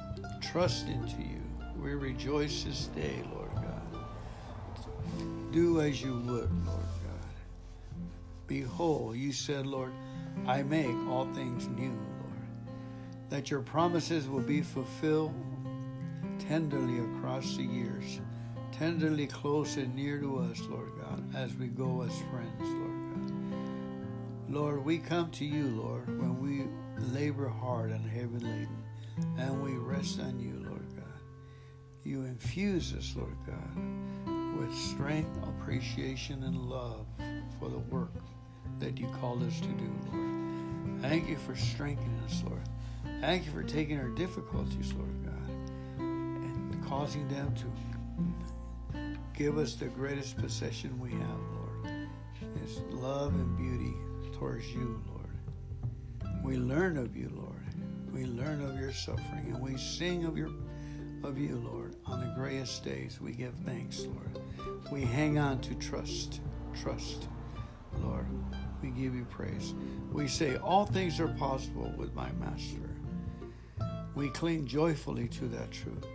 trust into you. We rejoice this day, Lord God. Do as you would, Lord God. Behold, you said, Lord, I make all things new, Lord. That your promises will be fulfilled tenderly across the years, tenderly close and near to us, Lord God, as we go as friends, Lord God. Lord, we come to you, Lord, when we labor hard and heavy laden, and we rest on you, Lord God. You infuse us, Lord God, with strength, appreciation, and love for the work that you called us to do, Lord. Thank you for strengthening us, Lord. Thank you for taking our difficulties, Lord God, and causing them to give us the greatest possession we have, Lord. Is love and beauty towards you, Lord. We learn of you, Lord. We learn of your suffering, and we sing of your of you, Lord. On the grayest days, we give thanks, Lord. We hang on to trust, trust, Lord. We give you praise. We say, All things are possible with my Master. We cling joyfully to that truth.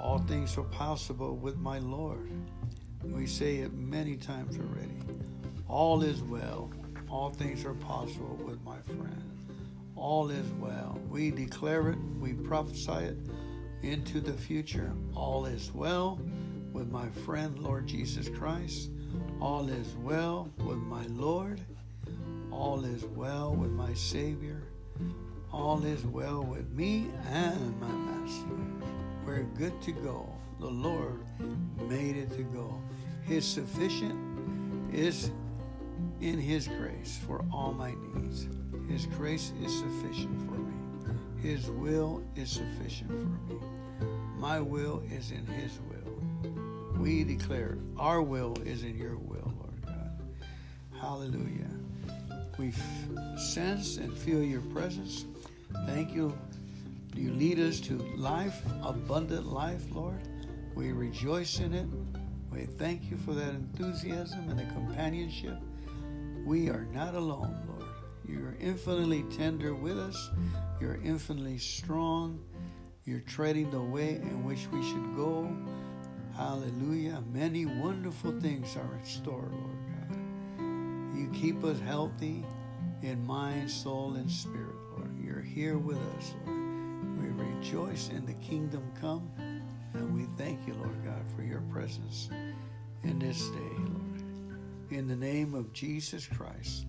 All things are possible with my Lord. We say it many times already. All is well. All things are possible with my friend. All is well. We declare it, we prophesy it into the future. All is well with my friend, Lord Jesus Christ. All is well with my Lord. All is well with my Savior. All is well with me and my Master. We're good to go. The Lord made it to go. His sufficient is in His grace for all my needs. His grace is sufficient for me. His will is sufficient for me. My will is in His will. We declare our will is in your will, Lord God. Hallelujah. We sense and feel your presence. Thank you. You lead us to life, abundant life, Lord. We rejoice in it. We thank you for that enthusiasm and the companionship. We are not alone, Lord. You're infinitely tender with us. You're infinitely strong. You're treading the way in which we should go. Hallelujah. Many wonderful things are in store, Lord God. You keep us healthy in mind, soul, and spirit, Lord. You're here with us, Lord. We rejoice in the kingdom come, and we thank you, Lord God, for your presence in this day, Lord. In the name of Jesus Christ,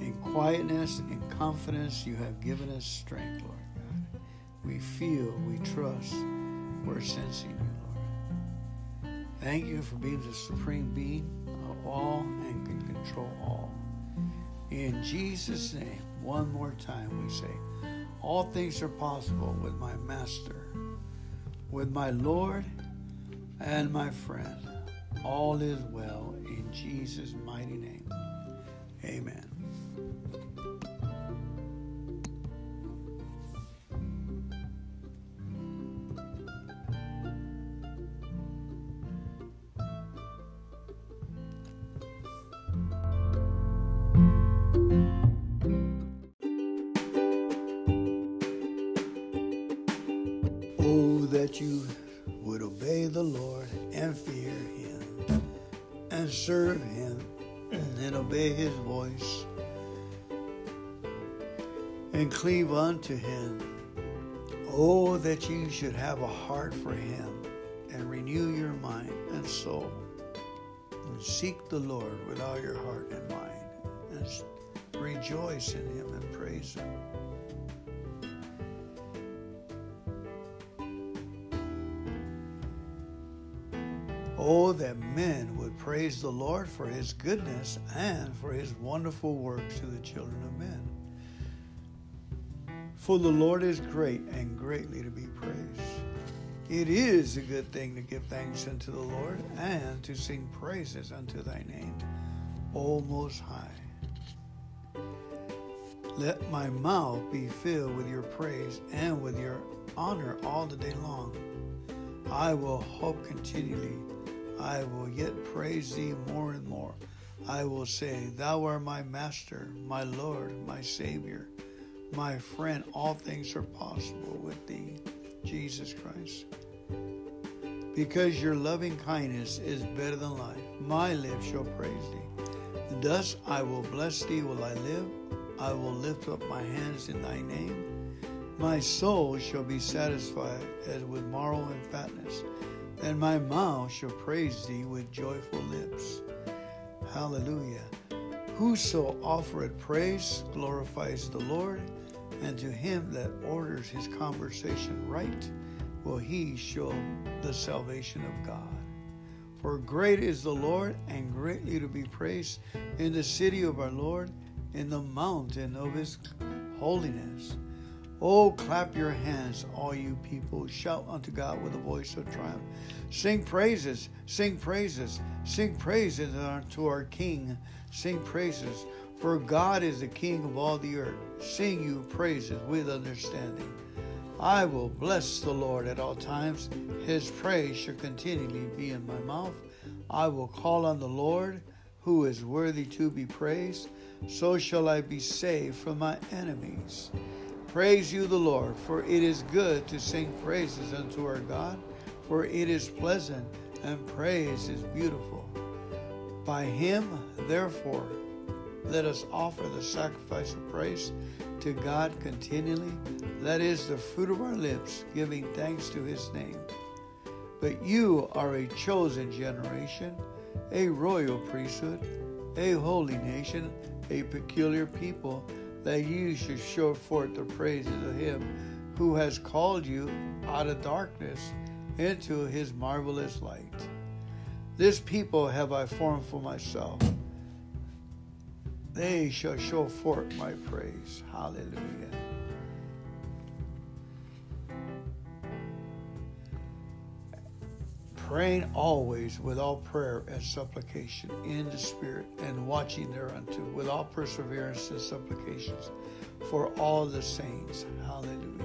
in quietness and confidence, you have given us strength, Lord God. We feel, we trust, we're sensing you, Lord. Thank you for being the supreme being of all and can control all. In Jesus' name, one more time we say, All things are possible with my Master, with my Lord, and my friend. All is well in Jesus' mighty name. Amen. Should have a heart for him and renew your mind and soul and seek the Lord with all your heart and mind and rejoice in him and praise him. Oh, that men would praise the Lord for his goodness and for his wonderful works to the children of men. For the Lord is great and greatly to be praised. It is a good thing to give thanks unto the Lord and to sing praises unto thy name, O Most High. Let my mouth be filled with your praise and with your honor all the day long. I will hope continually. I will yet praise thee more and more. I will say, Thou art my master, my Lord, my Savior, my friend. All things are possible with thee, Jesus Christ. Because your loving kindness is better than life, my lips shall praise thee. Thus I will bless thee while I live. I will lift up my hands in thy name. My soul shall be satisfied as with marrow and fatness, and my mouth shall praise thee with joyful lips. Hallelujah. Whoso offereth praise glorifies the Lord, and to him that orders his conversation right will he show the salvation of God. For great is the Lord, and greatly to be praised in the city of our Lord, in the mountain of his holiness. Oh, clap your hands, all you people. Shout unto God with a voice of triumph. Sing praises, sing praises, sing praises unto our King. Sing praises, for God is the King of all the earth. Sing you praises with understanding. I will bless the Lord at all times. His praise shall continually be in my mouth. I will call on the Lord, who is worthy to be praised. So shall I be saved from my enemies. Praise you, the Lord, for it is good to sing praises unto our God, for it is pleasant, and praise is beautiful. By him, therefore, let us offer the sacrifice of praise to God continually. That is the fruit of our lips, giving thanks to his name. But you are a chosen generation, a royal priesthood, a holy nation, a peculiar people, that you should show forth the praises of him who has called you out of darkness into his marvelous light. This people have I formed for myself they shall show forth my praise. Hallelujah. Praying always with all prayer and supplication in the Spirit, and watching thereunto with all perseverance and supplications for all the saints. Hallelujah.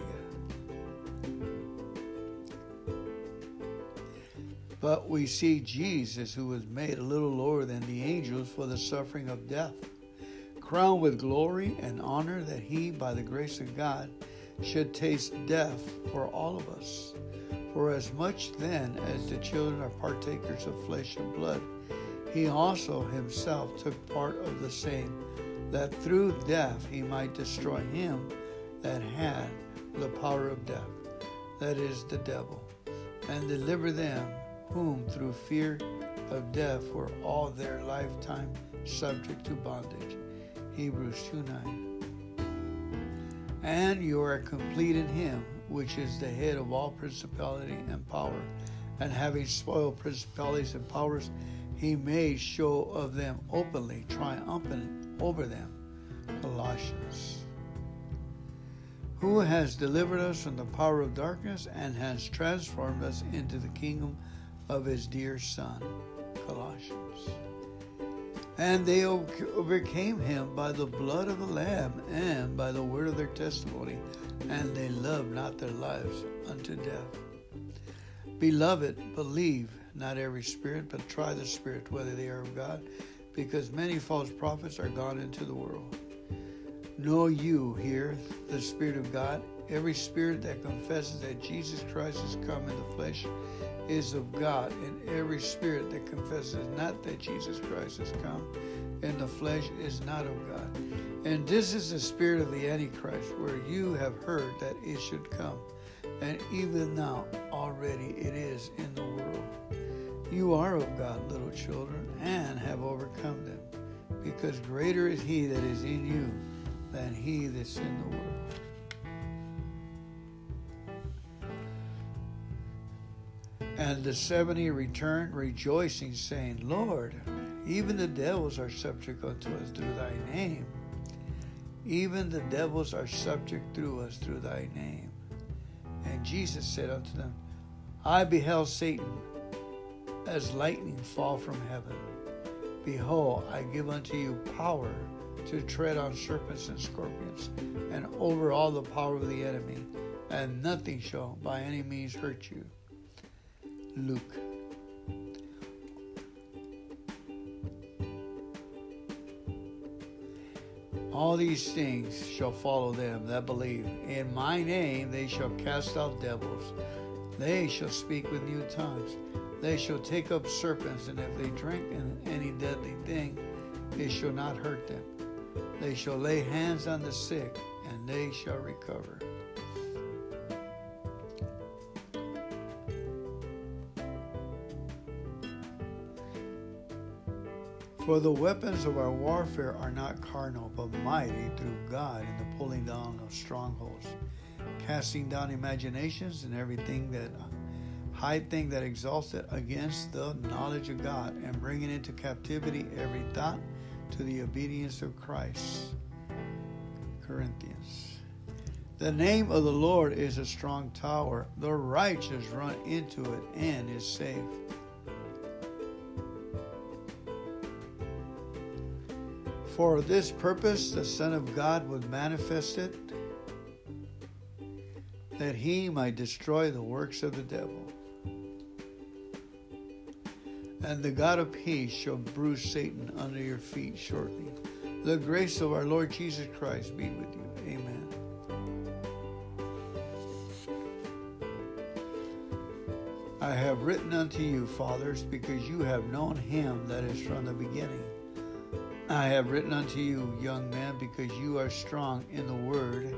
But we see Jesus, who was made a little lower than the angels for the suffering of death crowned with glory and honor, that he, by the grace of God, should taste death for all of us. For as much then as the children are partakers of flesh and blood, he also himself took part of the same, that through death he might destroy him that had the power of death, that is, the devil, and deliver them whom through fear of death were all their lifetime subject to bondage. Hebrews 2 9. And you are complete in him, which is the head of all principality and power. And having spoiled principalities and powers, he made show of them openly, triumphant over them. Colossians. Who has delivered us from the power of darkness and has transformed us into the kingdom of his dear Son. Colossians. And they overcame him by the blood of the Lamb and by the word of their testimony, and they loved not their lives unto death. Beloved, believe not every spirit, but try the spirit whether they are of God, because many false prophets are gone into the world. Know you here the Spirit of God? Every spirit that confesses that Jesus Christ has come in the flesh is of God, and every spirit that confesses not that Jesus Christ has come in the flesh is not of God. And this is the spirit of the Antichrist, where you have heard that it should come, and even now already it is in the world. You are of God, little children, and have overcome them, because greater is He that is in you than he that's in the world. And the seventy returned, rejoicing, saying, Lord, even the devils are subject unto us through thy name. Even the devils are subject through us through thy name. And Jesus said unto them, I beheld Satan as lightning fall from heaven. Behold, I give unto you power to tread on serpents and scorpions, and over all the power of the enemy, and nothing shall by any means hurt you. Luke. All these things shall follow them that believe. In my name they shall cast out devils. They shall speak with new tongues. They shall take up serpents, and if they drink any deadly thing, it shall not hurt them. They shall lay hands on the sick, and they shall recover. For the weapons of our warfare are not carnal, but mighty through God in the pulling down of strongholds, casting down imaginations and everything that high thing that exalts it against the knowledge of God, and bringing into captivity every thought to the obedience of Christ. Corinthians. The name of the Lord is a strong tower. The righteous run into it and is safe. For this purpose the Son of God was manifested, that he might destroy the works of the devil. And the God of peace shall bruise Satan under your feet shortly. The grace of our Lord Jesus Christ be with you. Amen. I have written unto you, fathers, because you have known him that is from the beginning. I have written unto you, young man, because you are strong in the word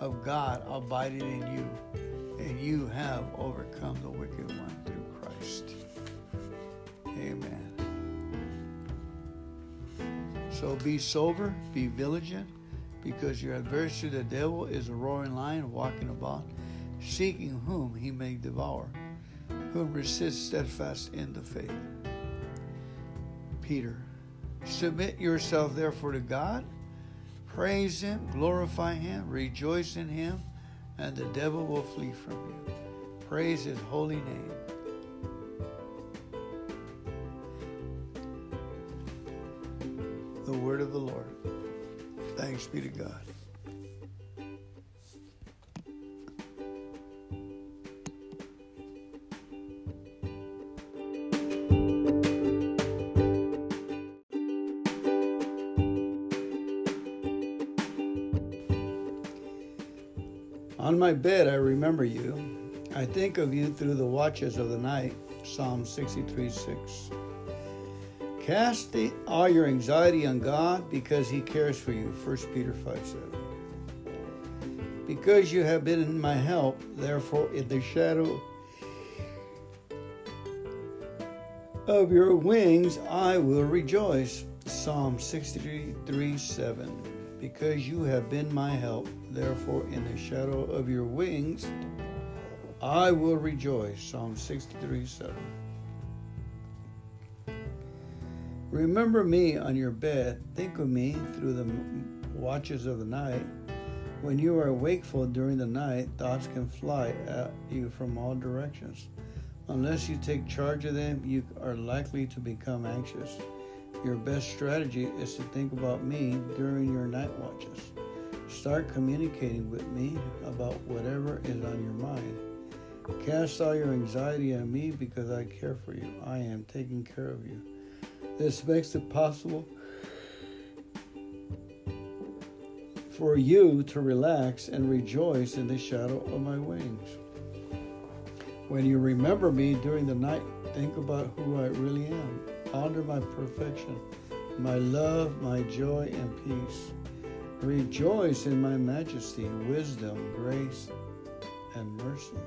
of God abiding in you, and you have overcome the wicked one through Christ. Amen. So be sober, be vigilant, because your adversary, the devil, is a roaring lion walking about, seeking whom he may devour, whom resist steadfast in the faith. Peter Submit yourself therefore to God. Praise Him, glorify Him, rejoice in Him, and the devil will flee from you. Praise His holy name. The word of the Lord. Thanks be to God. My bed, I remember you. I think of you through the watches of the night. Psalm 63 6. Cast the, all your anxiety on God because He cares for you. 1 Peter 5 7. Because you have been my help, therefore, in the shadow of your wings I will rejoice. Psalm 63 7 because you have been my help. Therefore, in the shadow of your wings, I will rejoice. Psalm 63 7. Remember me on your bed. Think of me through the watches of the night. When you are wakeful during the night, thoughts can fly at you from all directions. Unless you take charge of them, you are likely to become anxious. Your best strategy is to think about me during your night watches. Start communicating with me about whatever is on your mind. Cast all your anxiety on me because I care for you. I am taking care of you. This makes it possible for you to relax and rejoice in the shadow of my wings. When you remember me during the night, think about who I really am honor my perfection, my love, my joy, and peace. Rejoice in my majesty, wisdom, grace, and mercy.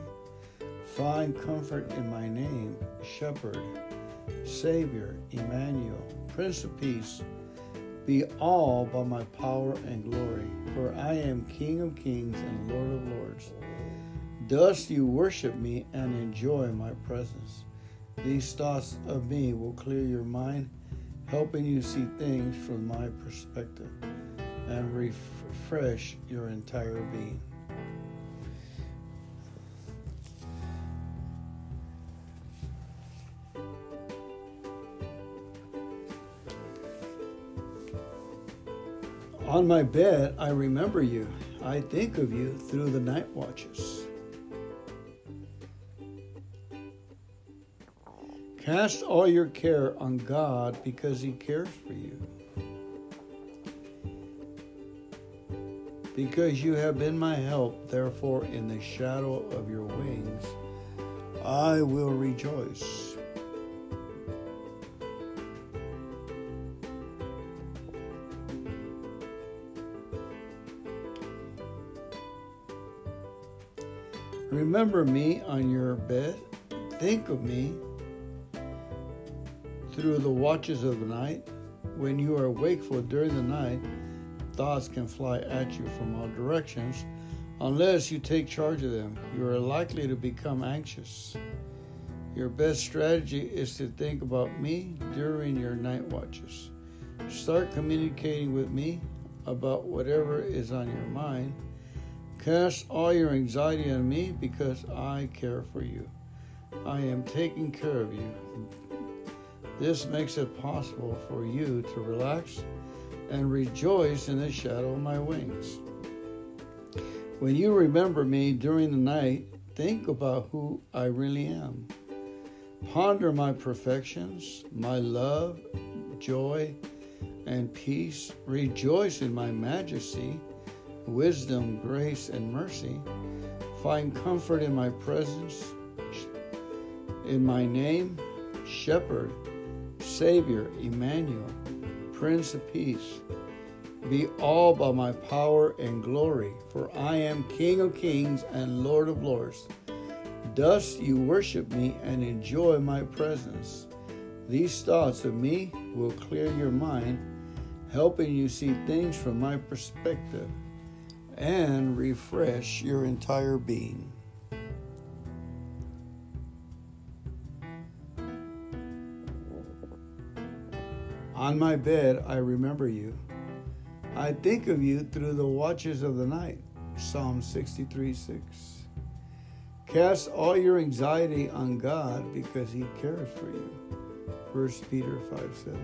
Find comfort in my name, Shepherd, Savior, Emmanuel, Prince of Peace. Be all by my power and glory, for I am King of kings and Lord of lords. Thus you worship me and enjoy my presence. These thoughts of me will clear your mind, helping you see things from my perspective. And refresh your entire being. On my bed, I remember you. I think of you through the night watches. Cast all your care on God because He cares for you. Because you have been my help, therefore, in the shadow of your wings, I will rejoice. Remember me on your bed. Think of me through the watches of the night. When you are wakeful during the night, thoughts can fly at you from all directions. Unless you take charge of them, you are likely to become anxious. Your best strategy is to think about me during your night watches. Start communicating with me about whatever is on your mind Cast all your anxiety on me because I care for you. I am taking care of you. This makes it possible for you to relax and rejoice in the shadow of my wings. When you remember me during the night, think about who I really am. Ponder my perfections, my love, joy, and peace. Rejoice in my majesty wisdom, grace, and mercy. Find comfort in my presence, in my name, Shepherd, Savior, Emmanuel, Prince of Peace. Be all by my power and glory, for I am King of kings and Lord of lords. Thus you worship me and enjoy my presence. These thoughts of me will clear your mind, helping you see things from my perspective and refresh your entire being. On my bed, I remember you. I think of you through the watches of the night. Psalm 63 6. Cast all your anxiety on God because He cares for you. 1 Peter 5 7.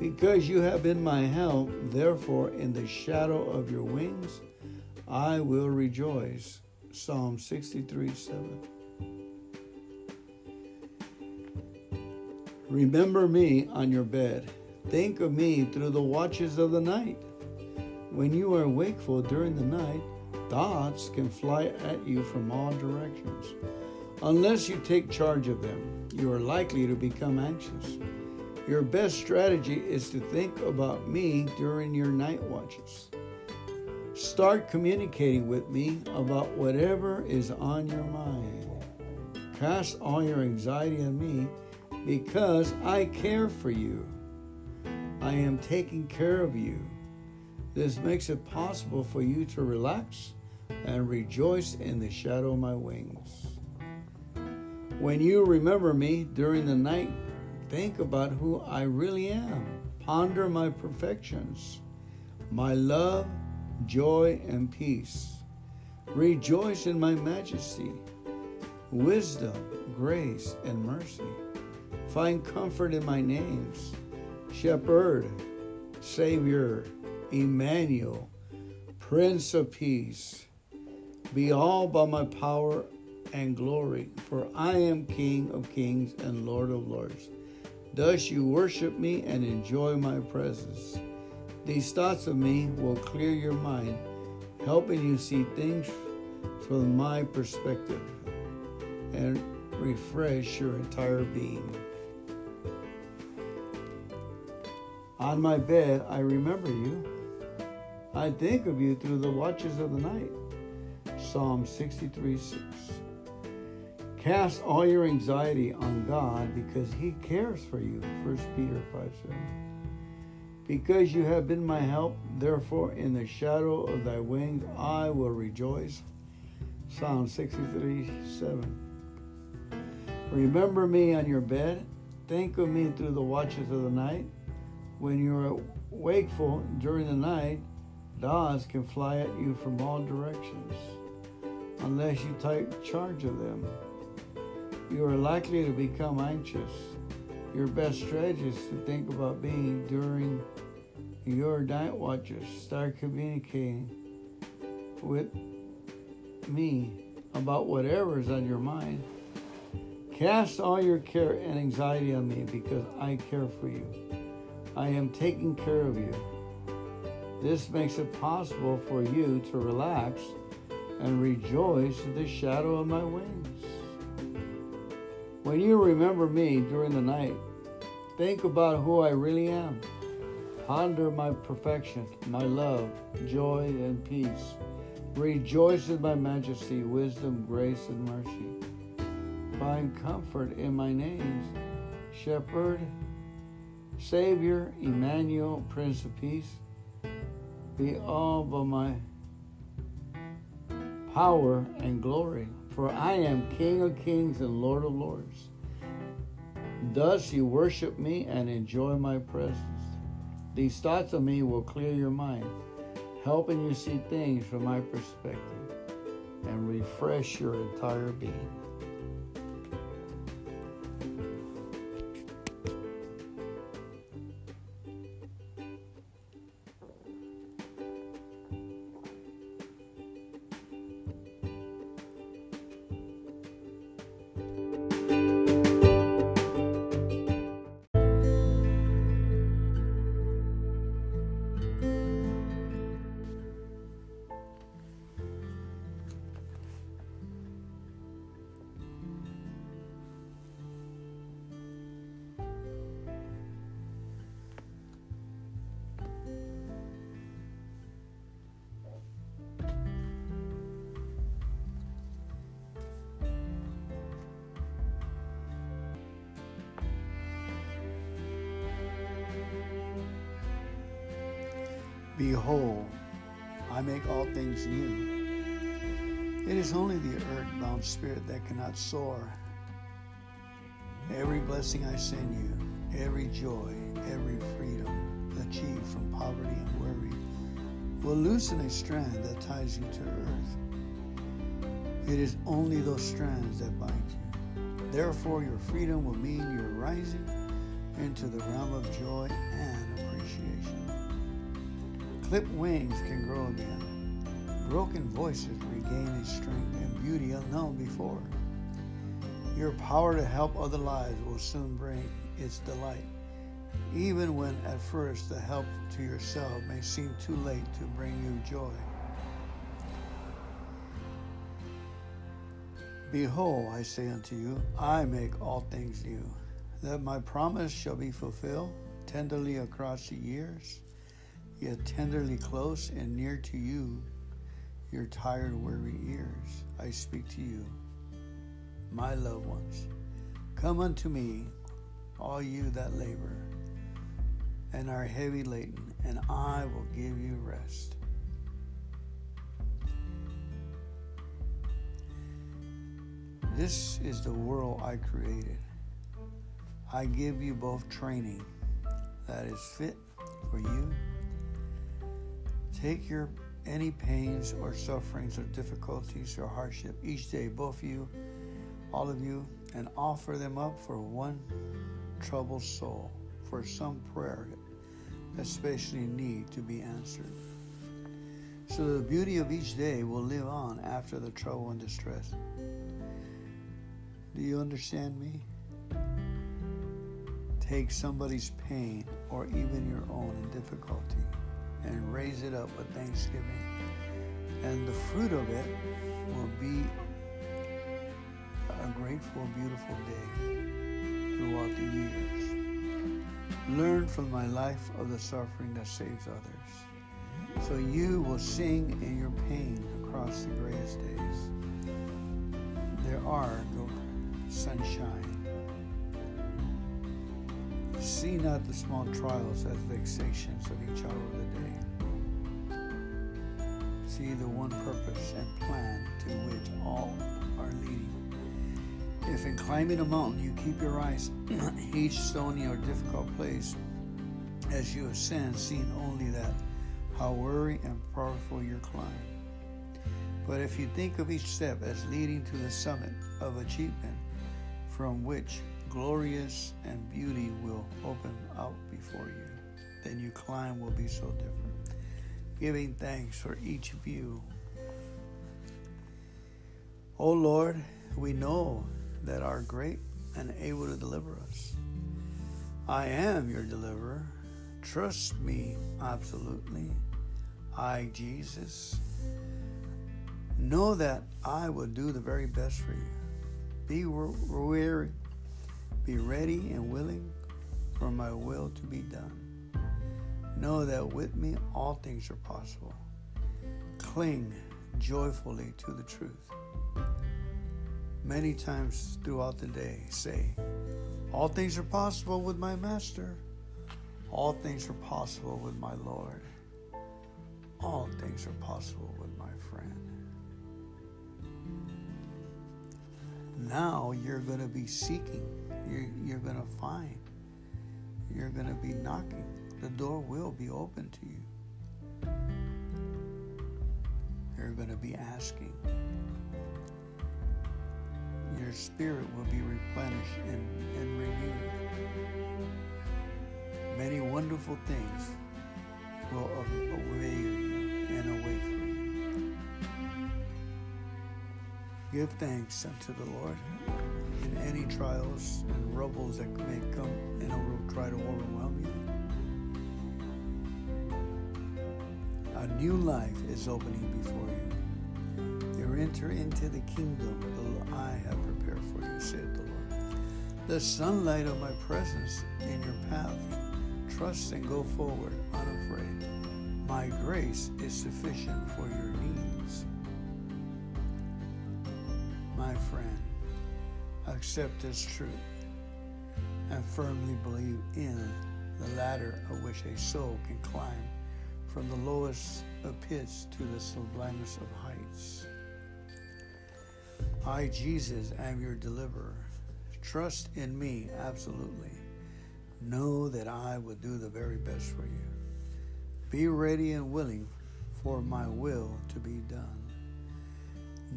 Because you have been my help, therefore, in the shadow of your wings, I will rejoice. Psalm 63 7. Remember me on your bed. Think of me through the watches of the night. When you are wakeful during the night, thoughts can fly at you from all directions. Unless you take charge of them, you are likely to become anxious. Your best strategy is to think about me during your night watches. Start communicating with me about whatever is on your mind. Cast all your anxiety on me because I care for you. I am taking care of you. This makes it possible for you to relax and rejoice in the shadow of my wings. When you remember me during the night think about who I really am. Ponder my perfections, my love, joy, and peace. Rejoice in my majesty, wisdom, grace, and mercy. Find comfort in my names Shepherd, Savior, Emmanuel, Prince of Peace. Be all by my power and glory, for I am King of kings and Lord of lords. Thus you worship me and enjoy my presence. These thoughts of me will clear your mind, helping you see things from my perspective and refresh your entire being. On my bed, I remember you. I think of you through the watches of the night. Psalm 63 6. Cast all your anxiety on God because He cares for you. 1 Peter 5 7. Because you have been my help, therefore in the shadow of thy wings I will rejoice. Psalm 63 7. Remember me on your bed. Think of me through the watches of the night. When you're wakeful during the night, dogs can fly at you from all directions unless you take charge of them. You are likely to become anxious. Your best strategy is to think about being during your night watches. Start communicating with me about whatever is on your mind. Cast all your care and anxiety on me because I care for you. I am taking care of you. This makes it possible for you to relax and rejoice in the shadow of my wings. When you remember me during the night, think about who I really am. Ponder my perfection, my love, joy, and peace. Rejoice in my majesty, wisdom, grace, and mercy. Find comfort in my names, Shepherd, Savior, Emmanuel, Prince of Peace. Be all but my power and glory, for I am King of kings and Lord of lords. Thus you worship me and enjoy my presence. These thoughts of me will clear your mind, helping you see things from my perspective and refresh your entire being. Behold, I make all things new. It is only the earthbound spirit that cannot soar. Every blessing I send you, every joy, every freedom achieved from poverty and worry, will loosen a strand that ties you to earth. It is only those strands that bind you. Therefore, your freedom will mean you're rising into the realm of joy. Clipped wings can grow again. Broken voices regain a strength and beauty unknown before. Your power to help other lives will soon bring its delight, even when at first the help to yourself may seem too late to bring you joy. Behold, I say unto you, I make all things new, that my promise shall be fulfilled tenderly across the years yet tenderly close and near to you, your tired, weary ears. I speak to you, my loved ones. Come unto me, all you that labor and are heavy laden, and I will give you rest. This is the world I created. I give you both training that is fit for you Take your any pains or sufferings or difficulties or hardship each day, both you, all of you, and offer them up for one troubled soul, for some prayer that especially need to be answered. So the beauty of each day will live on after the trouble and distress. Do you understand me? Take somebody's pain or even your own in difficulty and raise it up with thanksgiving. And the fruit of it will be a grateful, beautiful day throughout the years. Learn from my life of the suffering that saves others. So you will sing in your pain across the greatest days. There are no sunshine. See not the small trials as vexations of each hour of the day see the one purpose and plan to which all are leading. If in climbing a mountain you keep your eyes on each stony or difficult place as you ascend, seeing only that how weary and powerful your climb. But if you think of each step as leading to the summit of achievement, from which glorious and beauty will open out before you, then your climb will be so different. Giving thanks for each of you. O oh Lord, we know that are great and able to deliver us. I am your deliverer. Trust me absolutely. I, Jesus, know that I will do the very best for you. Be weary, be ready and willing for my will to be done. Know that with me all things are possible. Cling joyfully to the truth. Many times throughout the day, say, All things are possible with my Master. All things are possible with my Lord. All things are possible with my friend. Now you're going to be seeking, you're, you're going to find, you're going to be knocking. The door will be open to you. You're going to be asking. Your spirit will be replenished and, and renewed. Many wonderful things will await you and await you. Give thanks unto the Lord in any trials and troubles that may come and will try to overwhelm you. A new life is opening before you. You enter into the kingdom that I have prepared for you, said the Lord. The sunlight of my presence in your path. Trust and go forward unafraid. My grace is sufficient for your needs. My friend, accept this truth and firmly believe in the ladder of which a soul can climb from the lowest of pits to the sublimest of heights. I, Jesus, am your deliverer. Trust in me absolutely. Know that I will do the very best for you. Be ready and willing for my will to be done.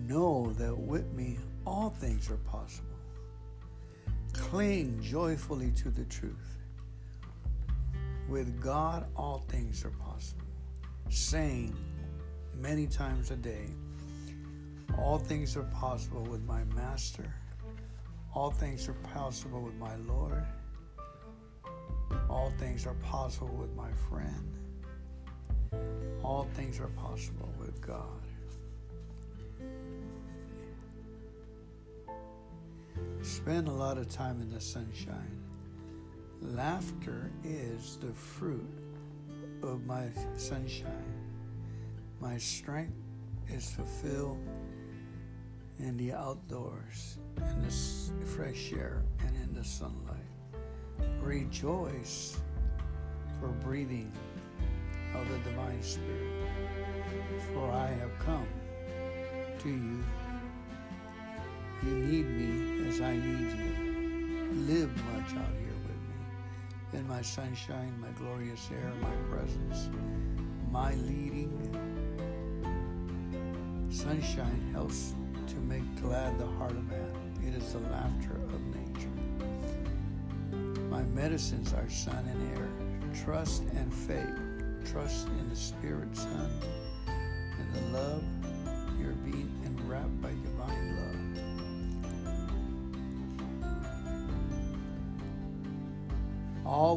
Know that with me all things are possible. Cling joyfully to the truth. With God, all things are possible. Saying many times a day, all things are possible with my Master. All things are possible with my Lord. All things are possible with my friend. All things are possible with God. Spend a lot of time in the sunshine. Laughter is the fruit of my sunshine. My strength is fulfilled in the outdoors, in the fresh air, and in the sunlight. Rejoice for breathing of the divine spirit, for I have come to you. You need me as I need you. Live much out here In my sunshine, my glorious air, my presence, my leading. Sunshine helps to make glad the heart of man. It is the laughter of nature. My medicines are sun and air, trust and faith. Trust in the Spirit, Son, and the love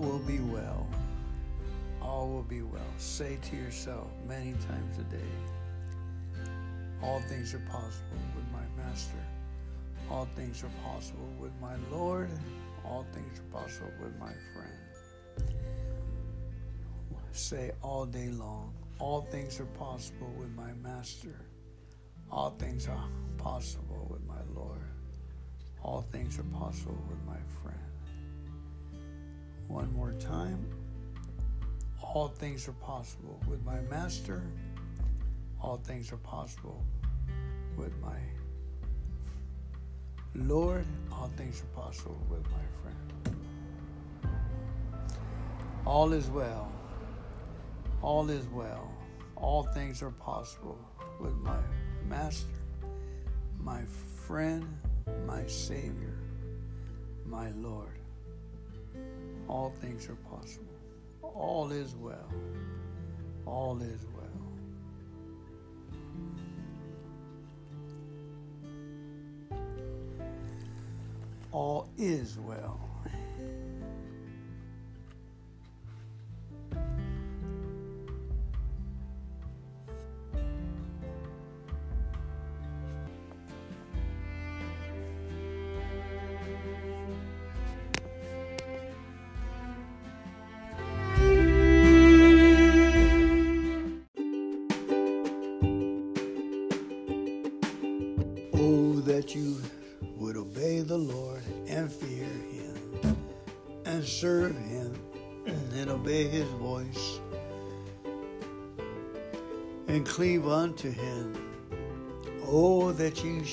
will be well. All will be well. Say to yourself many times a day, all things are possible with my Master. All things are possible with my Lord. All things are possible with my friend. Say all day long, all things are possible with my Master. All things are possible with my Lord. All things are possible with my friend. One more time. All things are possible with my Master. All things are possible with my Lord, all things are possible with my friend. All is well. All is well. All things are possible with my Master, my friend, my Savior, my Lord. All things are possible. All is well. All is well. All is well.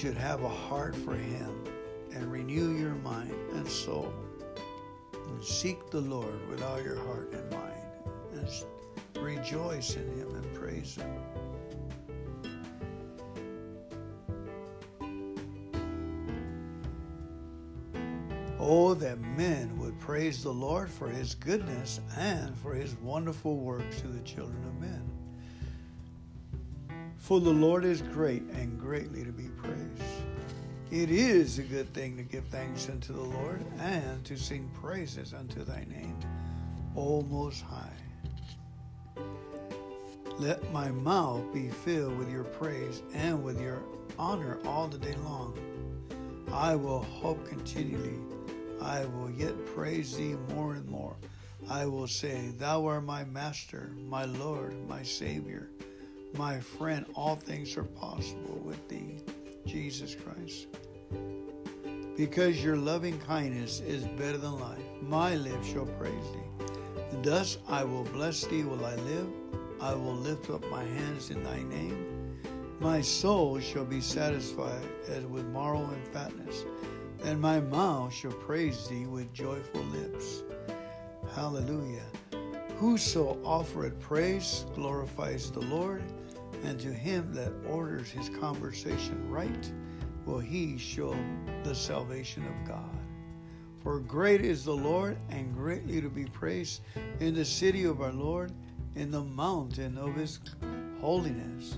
Should have a heart for Him and renew your mind and soul and seek the Lord with all your heart and mind and rejoice in Him and praise Him. Oh, that men would praise the Lord for his goodness and for his wonderful works to the children of men. For the Lord is great and greatly to be praised. It is a good thing to give thanks unto the Lord and to sing praises unto thy name, O Most High. Let my mouth be filled with your praise and with your honor all the day long. I will hope continually. I will yet praise thee more and more. I will say, Thou art my master, my Lord, my Savior, my friend. All things are possible with thee, Jesus Christ. Because your loving kindness is better than life, my lips shall praise thee. Thus I will bless thee while I live. I will lift up my hands in thy name. My soul shall be satisfied as with marrow and fatness, and my mouth shall praise thee with joyful lips. Hallelujah. Whoso offereth praise glorifies the Lord, and to him that orders his conversation right will he show the salvation of God. For great is the Lord, and greatly to be praised in the city of our Lord, in the mountain of his holiness.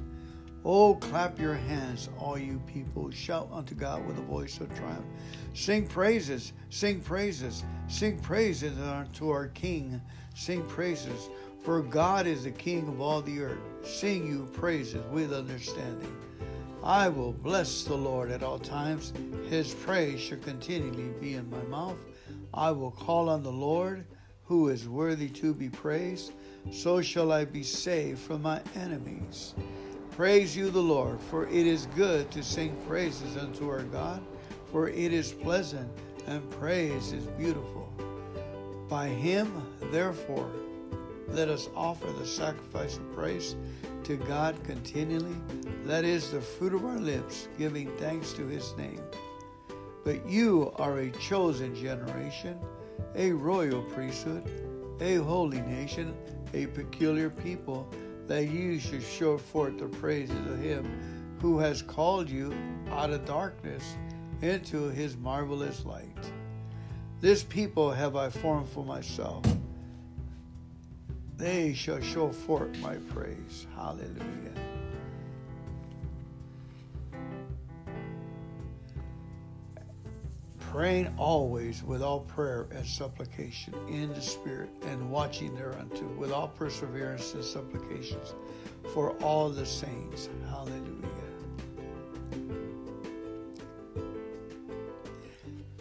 Oh, clap your hands, all you people. Shout unto God with a voice of triumph. Sing praises, sing praises, sing praises unto our King. Sing praises, for God is the King of all the earth. Sing you praises with understanding. I will bless the Lord at all times. His praise shall continually be in my mouth. I will call on the Lord, who is worthy to be praised. So shall I be saved from my enemies. Praise you, the Lord, for it is good to sing praises unto our God, for it is pleasant, and praise is beautiful. By him, therefore, let us offer the sacrifice of praise to God continually. That is the fruit of our lips, giving thanks to his name. But you are a chosen generation, a royal priesthood, a holy nation, a peculiar people, that you should show forth the praises of him who has called you out of darkness into his marvelous light. This people have I formed for myself. They shall show forth my praise. Hallelujah. praying always with all prayer and supplication in the Spirit, and watching thereunto with all perseverance and supplications for all the saints. Hallelujah.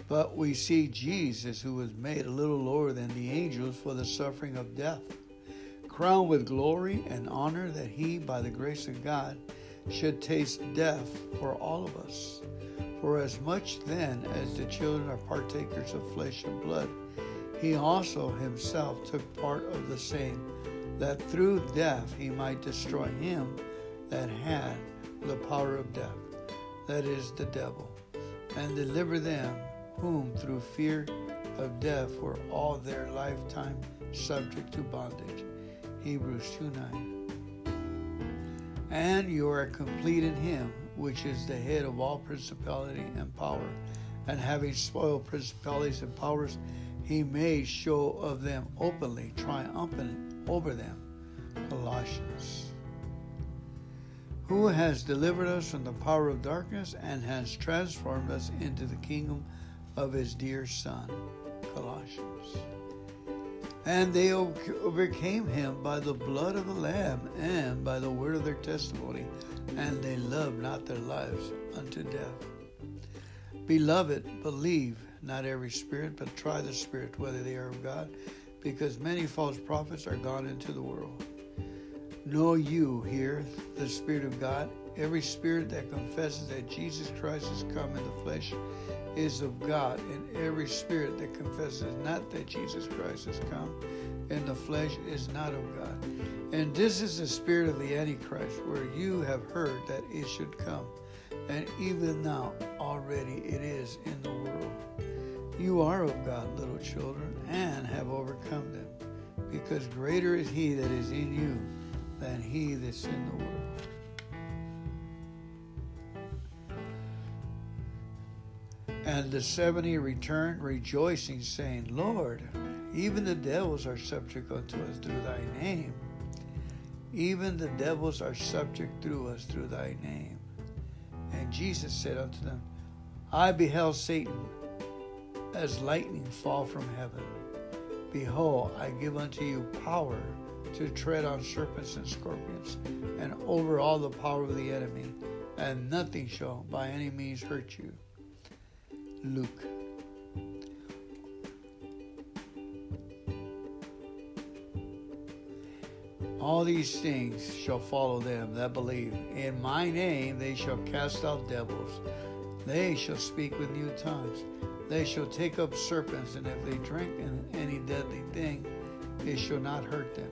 But we see Jesus, who was made a little lower than the angels for the suffering of death, crowned with glory and honor, that he, by the grace of God, should taste death for all of us. For as much then as the children are partakers of flesh and blood, he also himself took part of the same, that through death he might destroy him that had the power of death, that is, the devil, and deliver them whom through fear of death were all their lifetime subject to bondage. Hebrews 2 9. And you are complete in him, which is the head of all principality and power. And having spoiled principalities and powers, he made show of them openly, triumphant over them. Colossians. Who has delivered us from the power of darkness and has transformed us into the kingdom of his dear Son. Colossians. And they overcame him by the blood of the Lamb and by the word of their testimony, and they loved not their lives unto death. Beloved, believe not every spirit, but try the spirit whether they are of God, because many false prophets are gone into the world. Know you here the Spirit of God? Every spirit that confesses that Jesus Christ has come in the flesh is of God, and every spirit that confesses not that Jesus Christ has come in the flesh is not of God. And this is the spirit of the Antichrist, where you have heard that it should come, and even now already it is in the world. You are of God, little children, and have overcome them, because greater is He that is in you than he that's in the world. And the seventy returned, rejoicing, saying, Lord, even the devils are subject unto us through thy name. Even the devils are subject through us through thy name. And Jesus said unto them, I beheld Satan as lightning fall from heaven. Behold, I give unto you power to tread on serpents and scorpions and over all the power of the enemy, and nothing shall by any means hurt you. Luke. All these things shall follow them that believe. In my name they shall cast out devils. They shall speak with new tongues. They shall take up serpents, and if they drink any deadly thing, it shall not hurt them.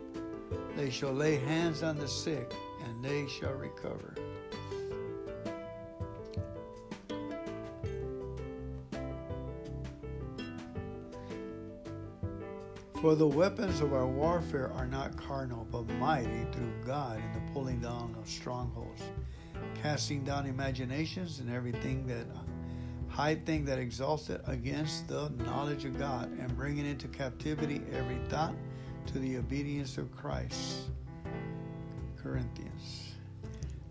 They shall lay hands on the sick, and they shall recover. For the weapons of our warfare are not carnal, but mighty through God in the pulling down of strongholds, casting down imaginations and everything that high thing that exalts it against the knowledge of God, and bringing into captivity every thought to the obedience of Christ. Corinthians.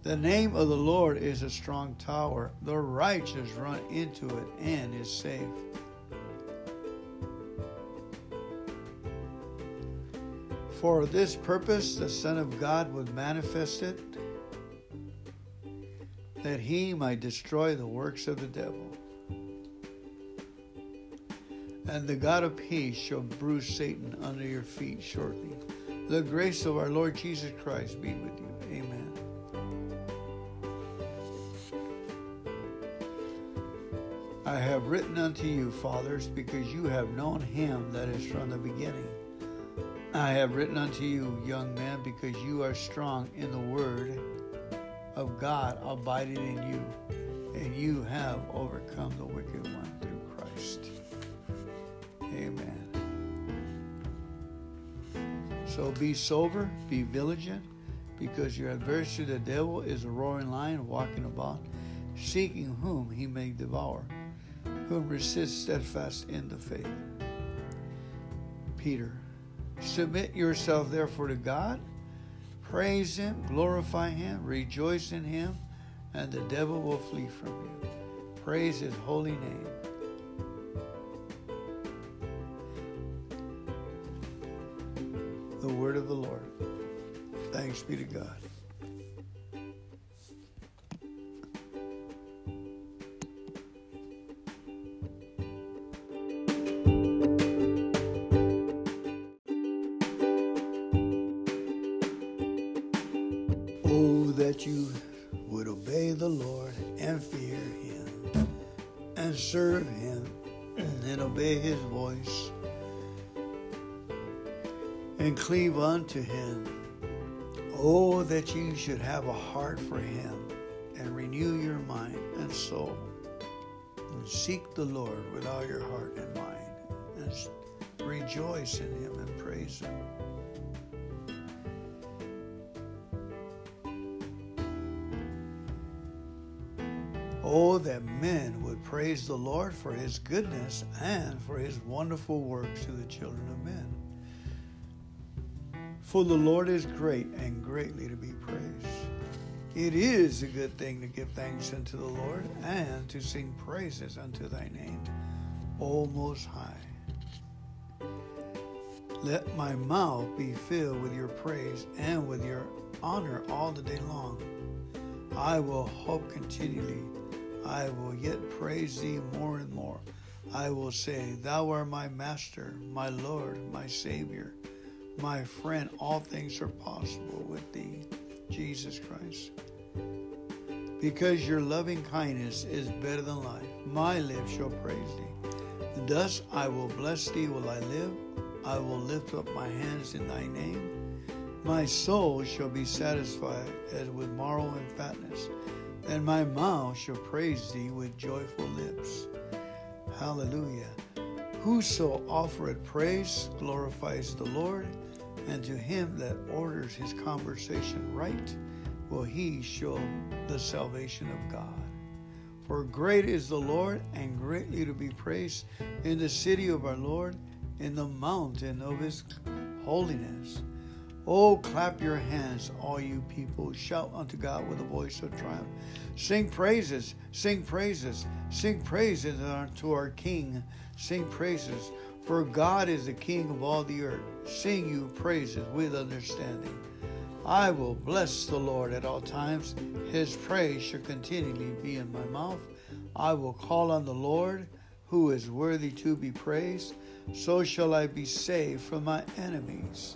The name of the Lord is a strong tower. The righteous run into it and is safe. For this purpose the Son of God was manifested, that he might destroy the works of the devil. And the God of peace shall bruise Satan under your feet shortly. The grace of our Lord Jesus Christ be with you. Amen. I have written unto you, fathers, because you have known him that is from the beginning. I have written unto you, young man, because you are strong in the word of God abiding in you, and you have overcome the wicked one through Christ. Amen. So be sober, be vigilant, because your adversary, the devil, is a roaring lion walking about, seeking whom he may devour, whom resist steadfast in the faith. Peter Submit yourself therefore to God, praise Him, glorify Him, rejoice in Him, and the devil will flee from you. Praise His holy name. The word of the Lord. Thanks be to God. Unto Him. Oh, that you should have a heart for Him and renew your mind and soul and seek the Lord with all your heart and mind and rejoice in him and praise him. Oh, that men would praise the Lord for his goodness and for his wonderful works to the children of men. For the Lord is great and greatly to be praised. It is a good thing to give thanks unto the Lord and to sing praises unto thy name, O Most High. Let my mouth be filled with your praise and with your honor all the day long. I will hope continually I will yet praise thee more and more. I will say, Thou art my master, my Lord, my Savior, my friend. All things are possible with thee, Jesus Christ. Because your loving kindness is better than life, my lips shall praise thee. Thus I will bless thee while I live. I will lift up my hands in thy name. My soul shall be satisfied as with marrow and fatness and my mouth shall praise thee with joyful lips. Hallelujah. Whoso offereth praise glorifies the Lord, and to him that orders his conversation right will he show the salvation of God. For great is the Lord, and greatly to be praised in the city of our Lord, in the mountain of his holiness. Oh, clap your hands, all you people. Shout unto God with a voice of triumph. Sing praises, sing praises, sing praises unto our King. Sing praises, for God is the King of all the earth. Sing you praises with understanding. I will bless the Lord at all times. His praise shall continually be in my mouth. I will call on the Lord, who is worthy to be praised. So shall I be saved from my enemies.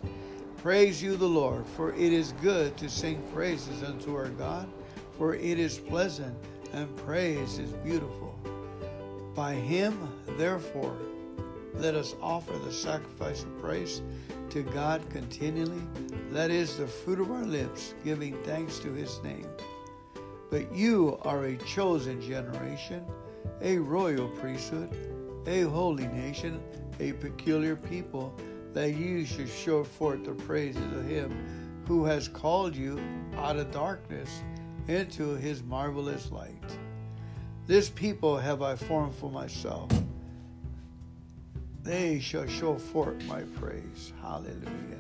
Praise you, the Lord, for it is good to sing praises unto our God, for it is pleasant, and praise is beautiful. By him, therefore, let us offer the sacrifice of praise to God continually. That is the fruit of our lips, giving thanks to his name. But you are a chosen generation, a royal priesthood, a holy nation, a peculiar people that you should show forth the praises of him who has called you out of darkness into his marvelous light. This people have I formed for myself. They shall show forth my praise. Hallelujah.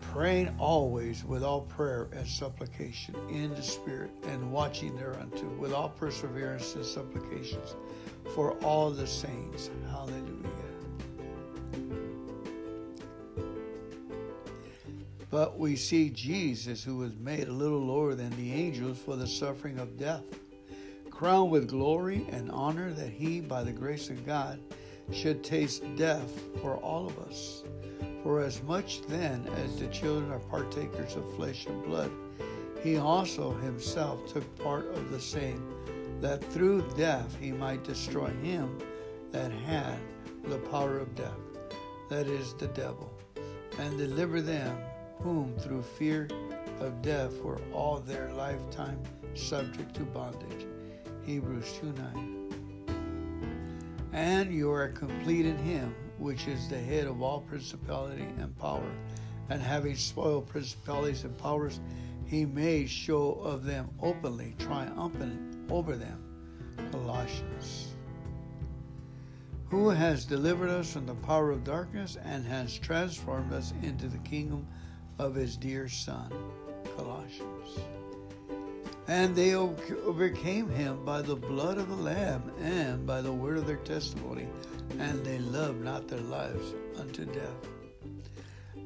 praying always with all prayer and supplication in the Spirit, and watching thereunto with all perseverance and supplications for all the saints. Hallelujah. But we see Jesus, who was made a little lower than the angels for the suffering of death, crowned with glory and honor, that he, by the grace of God, should taste death for all of us for as much then as the children are partakers of flesh and blood, he also himself took part of the same, that through death he might destroy him that had the power of death, that is, the devil, and deliver them whom through fear of death were all their lifetime subject to bondage. Hebrews 2 9. And you are complete in him which is the head of all principality and power, and having spoiled principalities and powers, he made show of them openly, triumphant over them. Colossians. Who has delivered us from the power of darkness and has transformed us into the kingdom of his dear Son. Colossians. And they overcame him by the blood of the Lamb and by the word of their testimony and they loved not their lives unto death.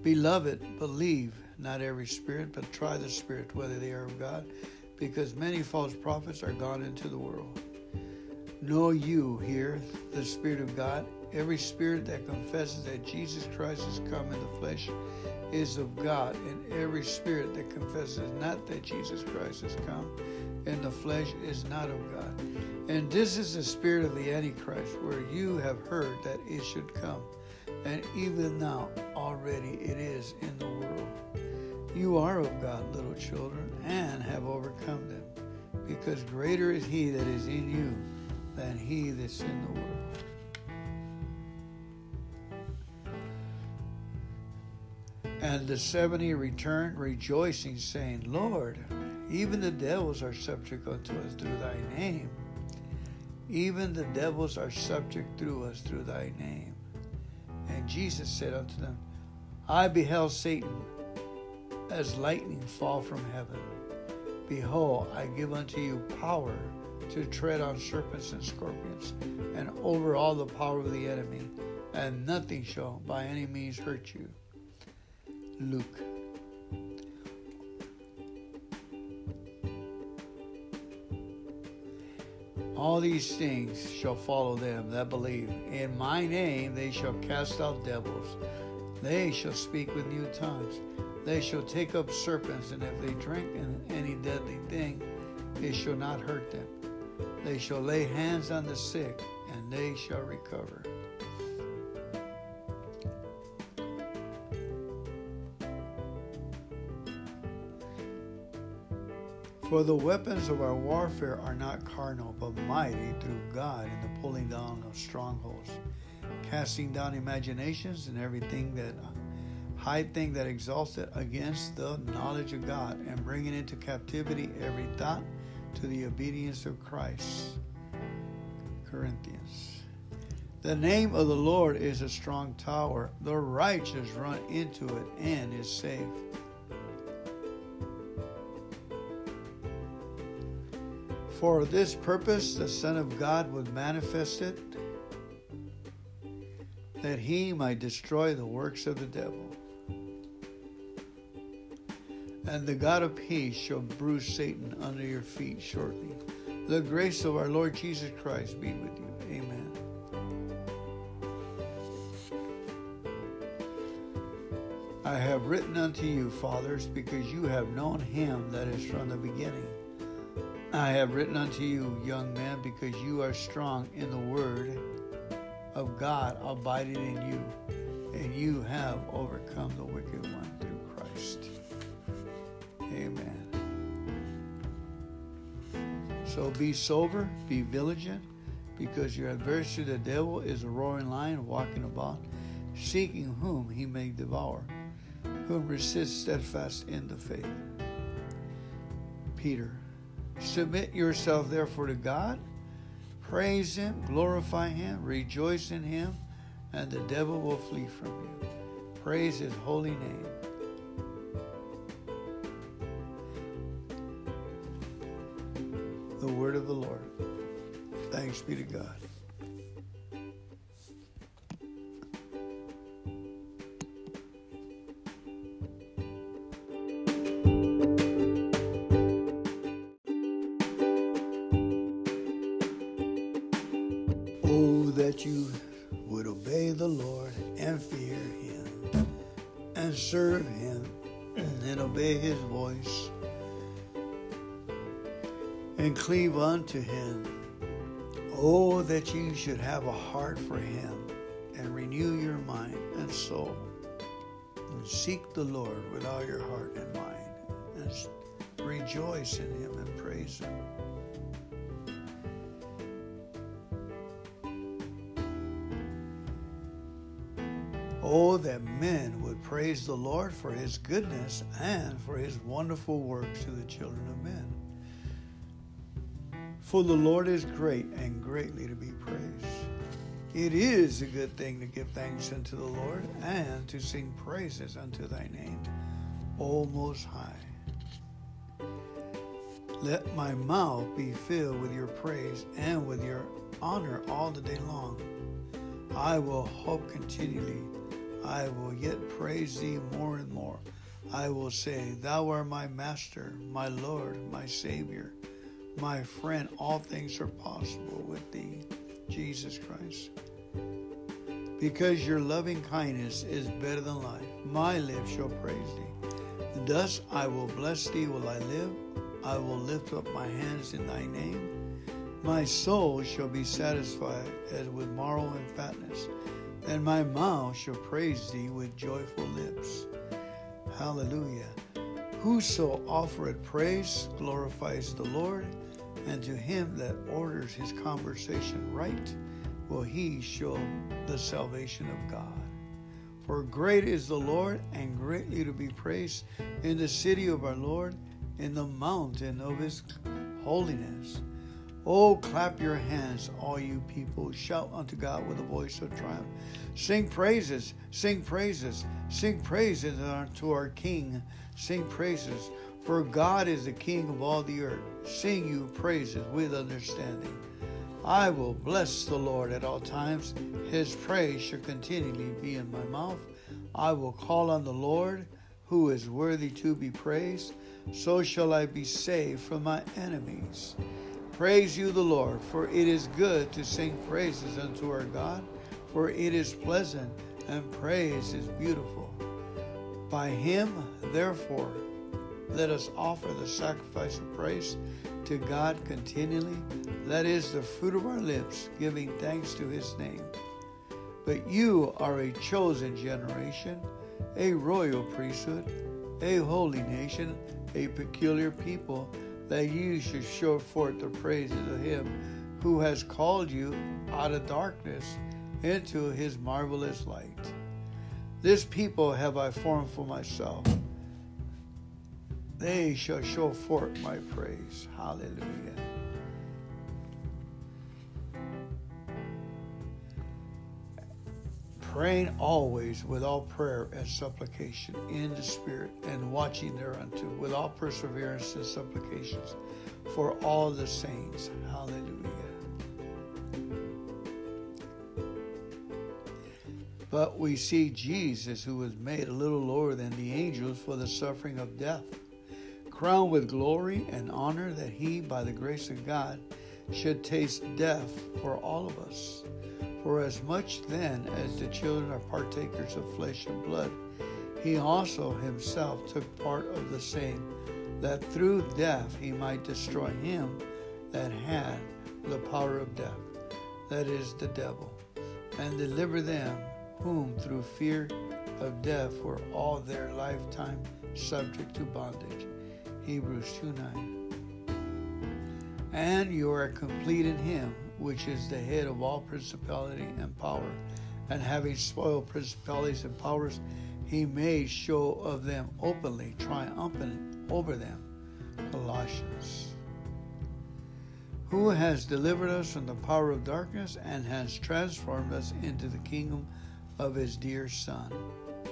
Beloved, believe not every spirit, but try the spirit whether they are of God, because many false prophets are gone into the world. Know you here the Spirit of God. Every spirit that confesses that Jesus Christ has come in the flesh is of God, and every spirit that confesses not that Jesus Christ has come in the flesh is not of God. And this is the spirit of the Antichrist, where you have heard that it should come, and even now already it is in the world. You are of God, little children, and have overcome them, because greater is he that is in you than he that's in the world. And the seventy returned, rejoicing, saying, Lord, even the devils are subject unto us through thy name. Even the devils are subject through us through thy name. And Jesus said unto them, I beheld Satan as lightning fall from heaven. Behold, I give unto you power to tread on serpents and scorpions, and over all the power of the enemy, and nothing shall by any means hurt you. Luke. All these things shall follow them that believe. In my name they shall cast out devils. They shall speak with new tongues. They shall take up serpents, and if they drink any deadly thing, it shall not hurt them. They shall lay hands on the sick, and they shall recover. For the weapons of our warfare are not carnal, but mighty through God in the pulling down of strongholds, casting down imaginations and everything that high thing that exalts it against the knowledge of God, and bringing into captivity every thought to the obedience of Christ. Corinthians. The name of the Lord is a strong tower. The righteous run into it and is safe. For this purpose the Son of God was manifested, that he might destroy the works of the devil. And the God of peace shall bruise Satan under your feet shortly. The grace of our Lord Jesus Christ be with you. Amen. I have written unto you, fathers, because you have known him that is from the beginning. I have written unto you, young men, because you are strong in the word of God abiding in you, and you have overcome the wicked one through Christ. Amen. So be sober, be vigilant, because your adversary, the devil, is a roaring lion walking about, seeking whom he may devour, whom resist steadfast in the faith. Peter Submit yourself therefore to God. Praise Him, glorify Him, rejoice in Him, and the devil will flee from you. Praise His holy name. The word of the Lord. Thanks be to God. Unto Him. Oh, that you should have a heart for Him and renew your mind and soul. And seek the Lord with all your heart and mind and rejoice in Him and praise Him. Oh, that men would praise the Lord for his goodness and for his wonderful works to the children of men. For the Lord is great and greatly to be praised. It is a good thing to give thanks unto the Lord and to sing praises unto thy name, O Most High. Let my mouth be filled with your praise and with your honor all the day long. I will hope continually I will yet praise thee more and more. I will say, Thou art my master, my Lord, my Savior, my friend. All things are possible with thee, Jesus Christ. Because your loving kindness is better than life, my lips shall praise thee. Thus I will bless thee while I live. I will lift up my hands in thy name. My soul shall be satisfied as with marrow and fatness and my mouth shall praise thee with joyful lips. Hallelujah. Whoso offereth praise glorifies the Lord, and to him that orders his conversation right will he show the salvation of God. For great is the Lord, and greatly to be praised in the city of our Lord, in the mountain of his holiness. Oh, clap your hands, all you people. Shout unto God with a voice of triumph. Sing praises, sing praises, sing praises unto our King. Sing praises, for God is the King of all the earth. Sing you praises with understanding. I will bless the Lord at all times. His praise shall continually be in my mouth. I will call on the Lord, who is worthy to be praised. So shall I be saved from my enemies. Praise you, the Lord, for it is good to sing praises unto our God, for it is pleasant, and praise is beautiful. By him, therefore, let us offer the sacrifice of praise to God continually, that is the fruit of our lips, giving thanks to his name. But you are a chosen generation, a royal priesthood, a holy nation, a peculiar people, that you should show forth the praises of him who has called you out of darkness into his marvelous light. This people have I formed for myself they shall show forth my praise. Hallelujah. Praying always with all prayer and supplication in the Spirit, and watching thereunto with all perseverance and supplications for all the saints. Hallelujah. But we see Jesus, who was made a little lower than the angels for the suffering of death crowned with glory and honor, that he, by the grace of God, should taste death for all of us. For as much then as the children are partakers of flesh and blood, he also himself took part of the same, that through death he might destroy him that had the power of death, that is, the devil, and deliver them whom through fear of death were all their lifetime subject to bondage. Hebrews 2 9. And you are complete in him, which is the head of all principality and power. And having spoiled principalities and powers, he made show of them openly, triumphant over them. Colossians. Who has delivered us from the power of darkness and has transformed us into the kingdom of his dear Son.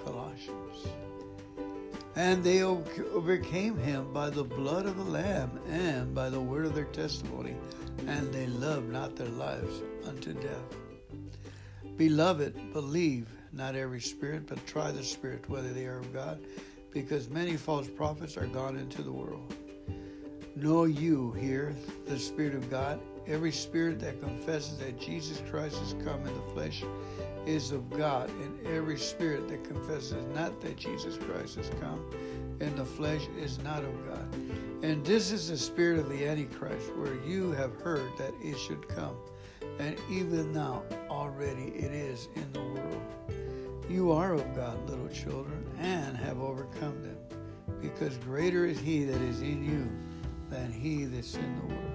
Colossians. And they overcame him by the blood of the Lamb and by the word of their testimony, and they loved not their lives unto death. Beloved, believe not every spirit, but try the spirit whether they are of God, because many false prophets are gone into the world. Know you here the Spirit of God? Every spirit that confesses that Jesus Christ has come in the flesh is of God, and every spirit that confesses not that Jesus Christ has come in the flesh is not of God. And this is the spirit of the Antichrist, where you have heard that it should come, and even now already it is in the world. You are of God, little children, and have overcome them, because greater is He that is in you than he that's in the world.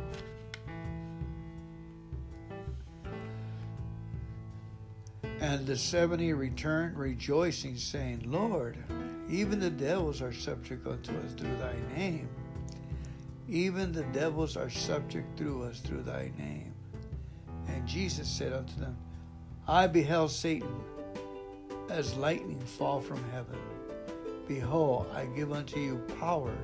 And the seventy returned, rejoicing, saying, Lord, even the devils are subject unto us through thy name. Even the devils are subject through us through thy name. And Jesus said unto them, I beheld Satan as lightning fall from heaven. Behold, I give unto you power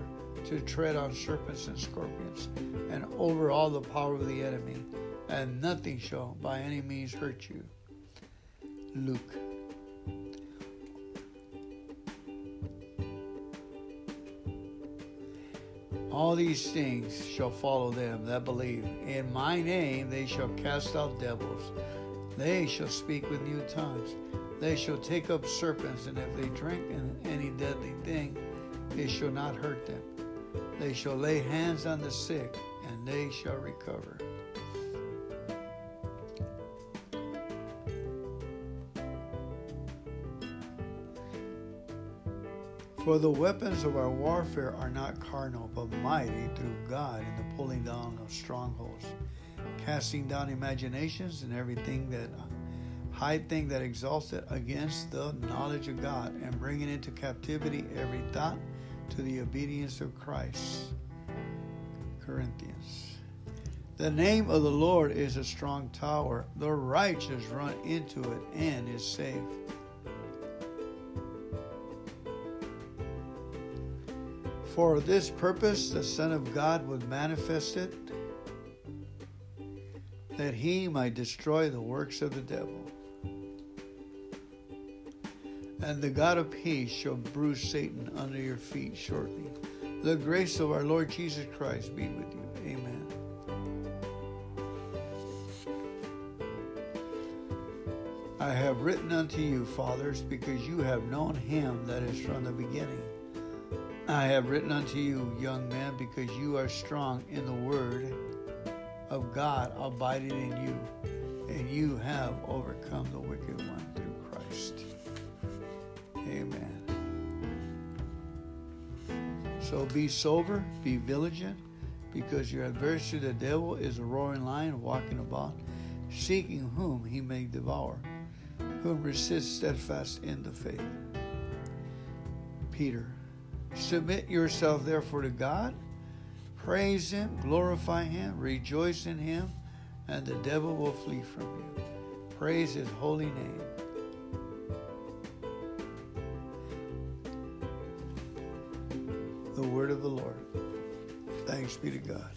to tread on serpents and scorpions and over all the power of the enemy, and nothing shall by any means hurt you. Luke. All these things shall follow them that believe. In my name they shall cast out devils. They shall speak with new tongues. They shall take up serpents, and if they drink any deadly thing, it shall not hurt them. They shall lay hands on the sick, and they shall recover. For the weapons of our warfare are not carnal, but mighty through God in the pulling down of strongholds, casting down imaginations and everything that high thing that exalts it against the knowledge of God, and bringing into captivity every thought to the obedience of Christ. Corinthians. The name of the Lord is a strong tower. The righteous run into it and is safe. For this purpose, the Son of God was manifested that he might destroy the works of the devil. And the God of peace shall bruise Satan under your feet shortly. The grace of our Lord Jesus Christ be with you. Amen. I have written unto you, fathers, because you have known him that is from the beginning. I have written unto you, young men, because you are strong in the word of God abiding in you, and you have overcome the wicked one through Christ. Amen. So be sober, be vigilant, because your adversary, the devil, is a roaring lion walking about, seeking whom he may devour, whom resist steadfast in the faith. Peter, submit yourself therefore to God, praise him, glorify him, rejoice in him, and the devil will flee from you. Praise his holy name. the word of the Lord. Thanks be to God.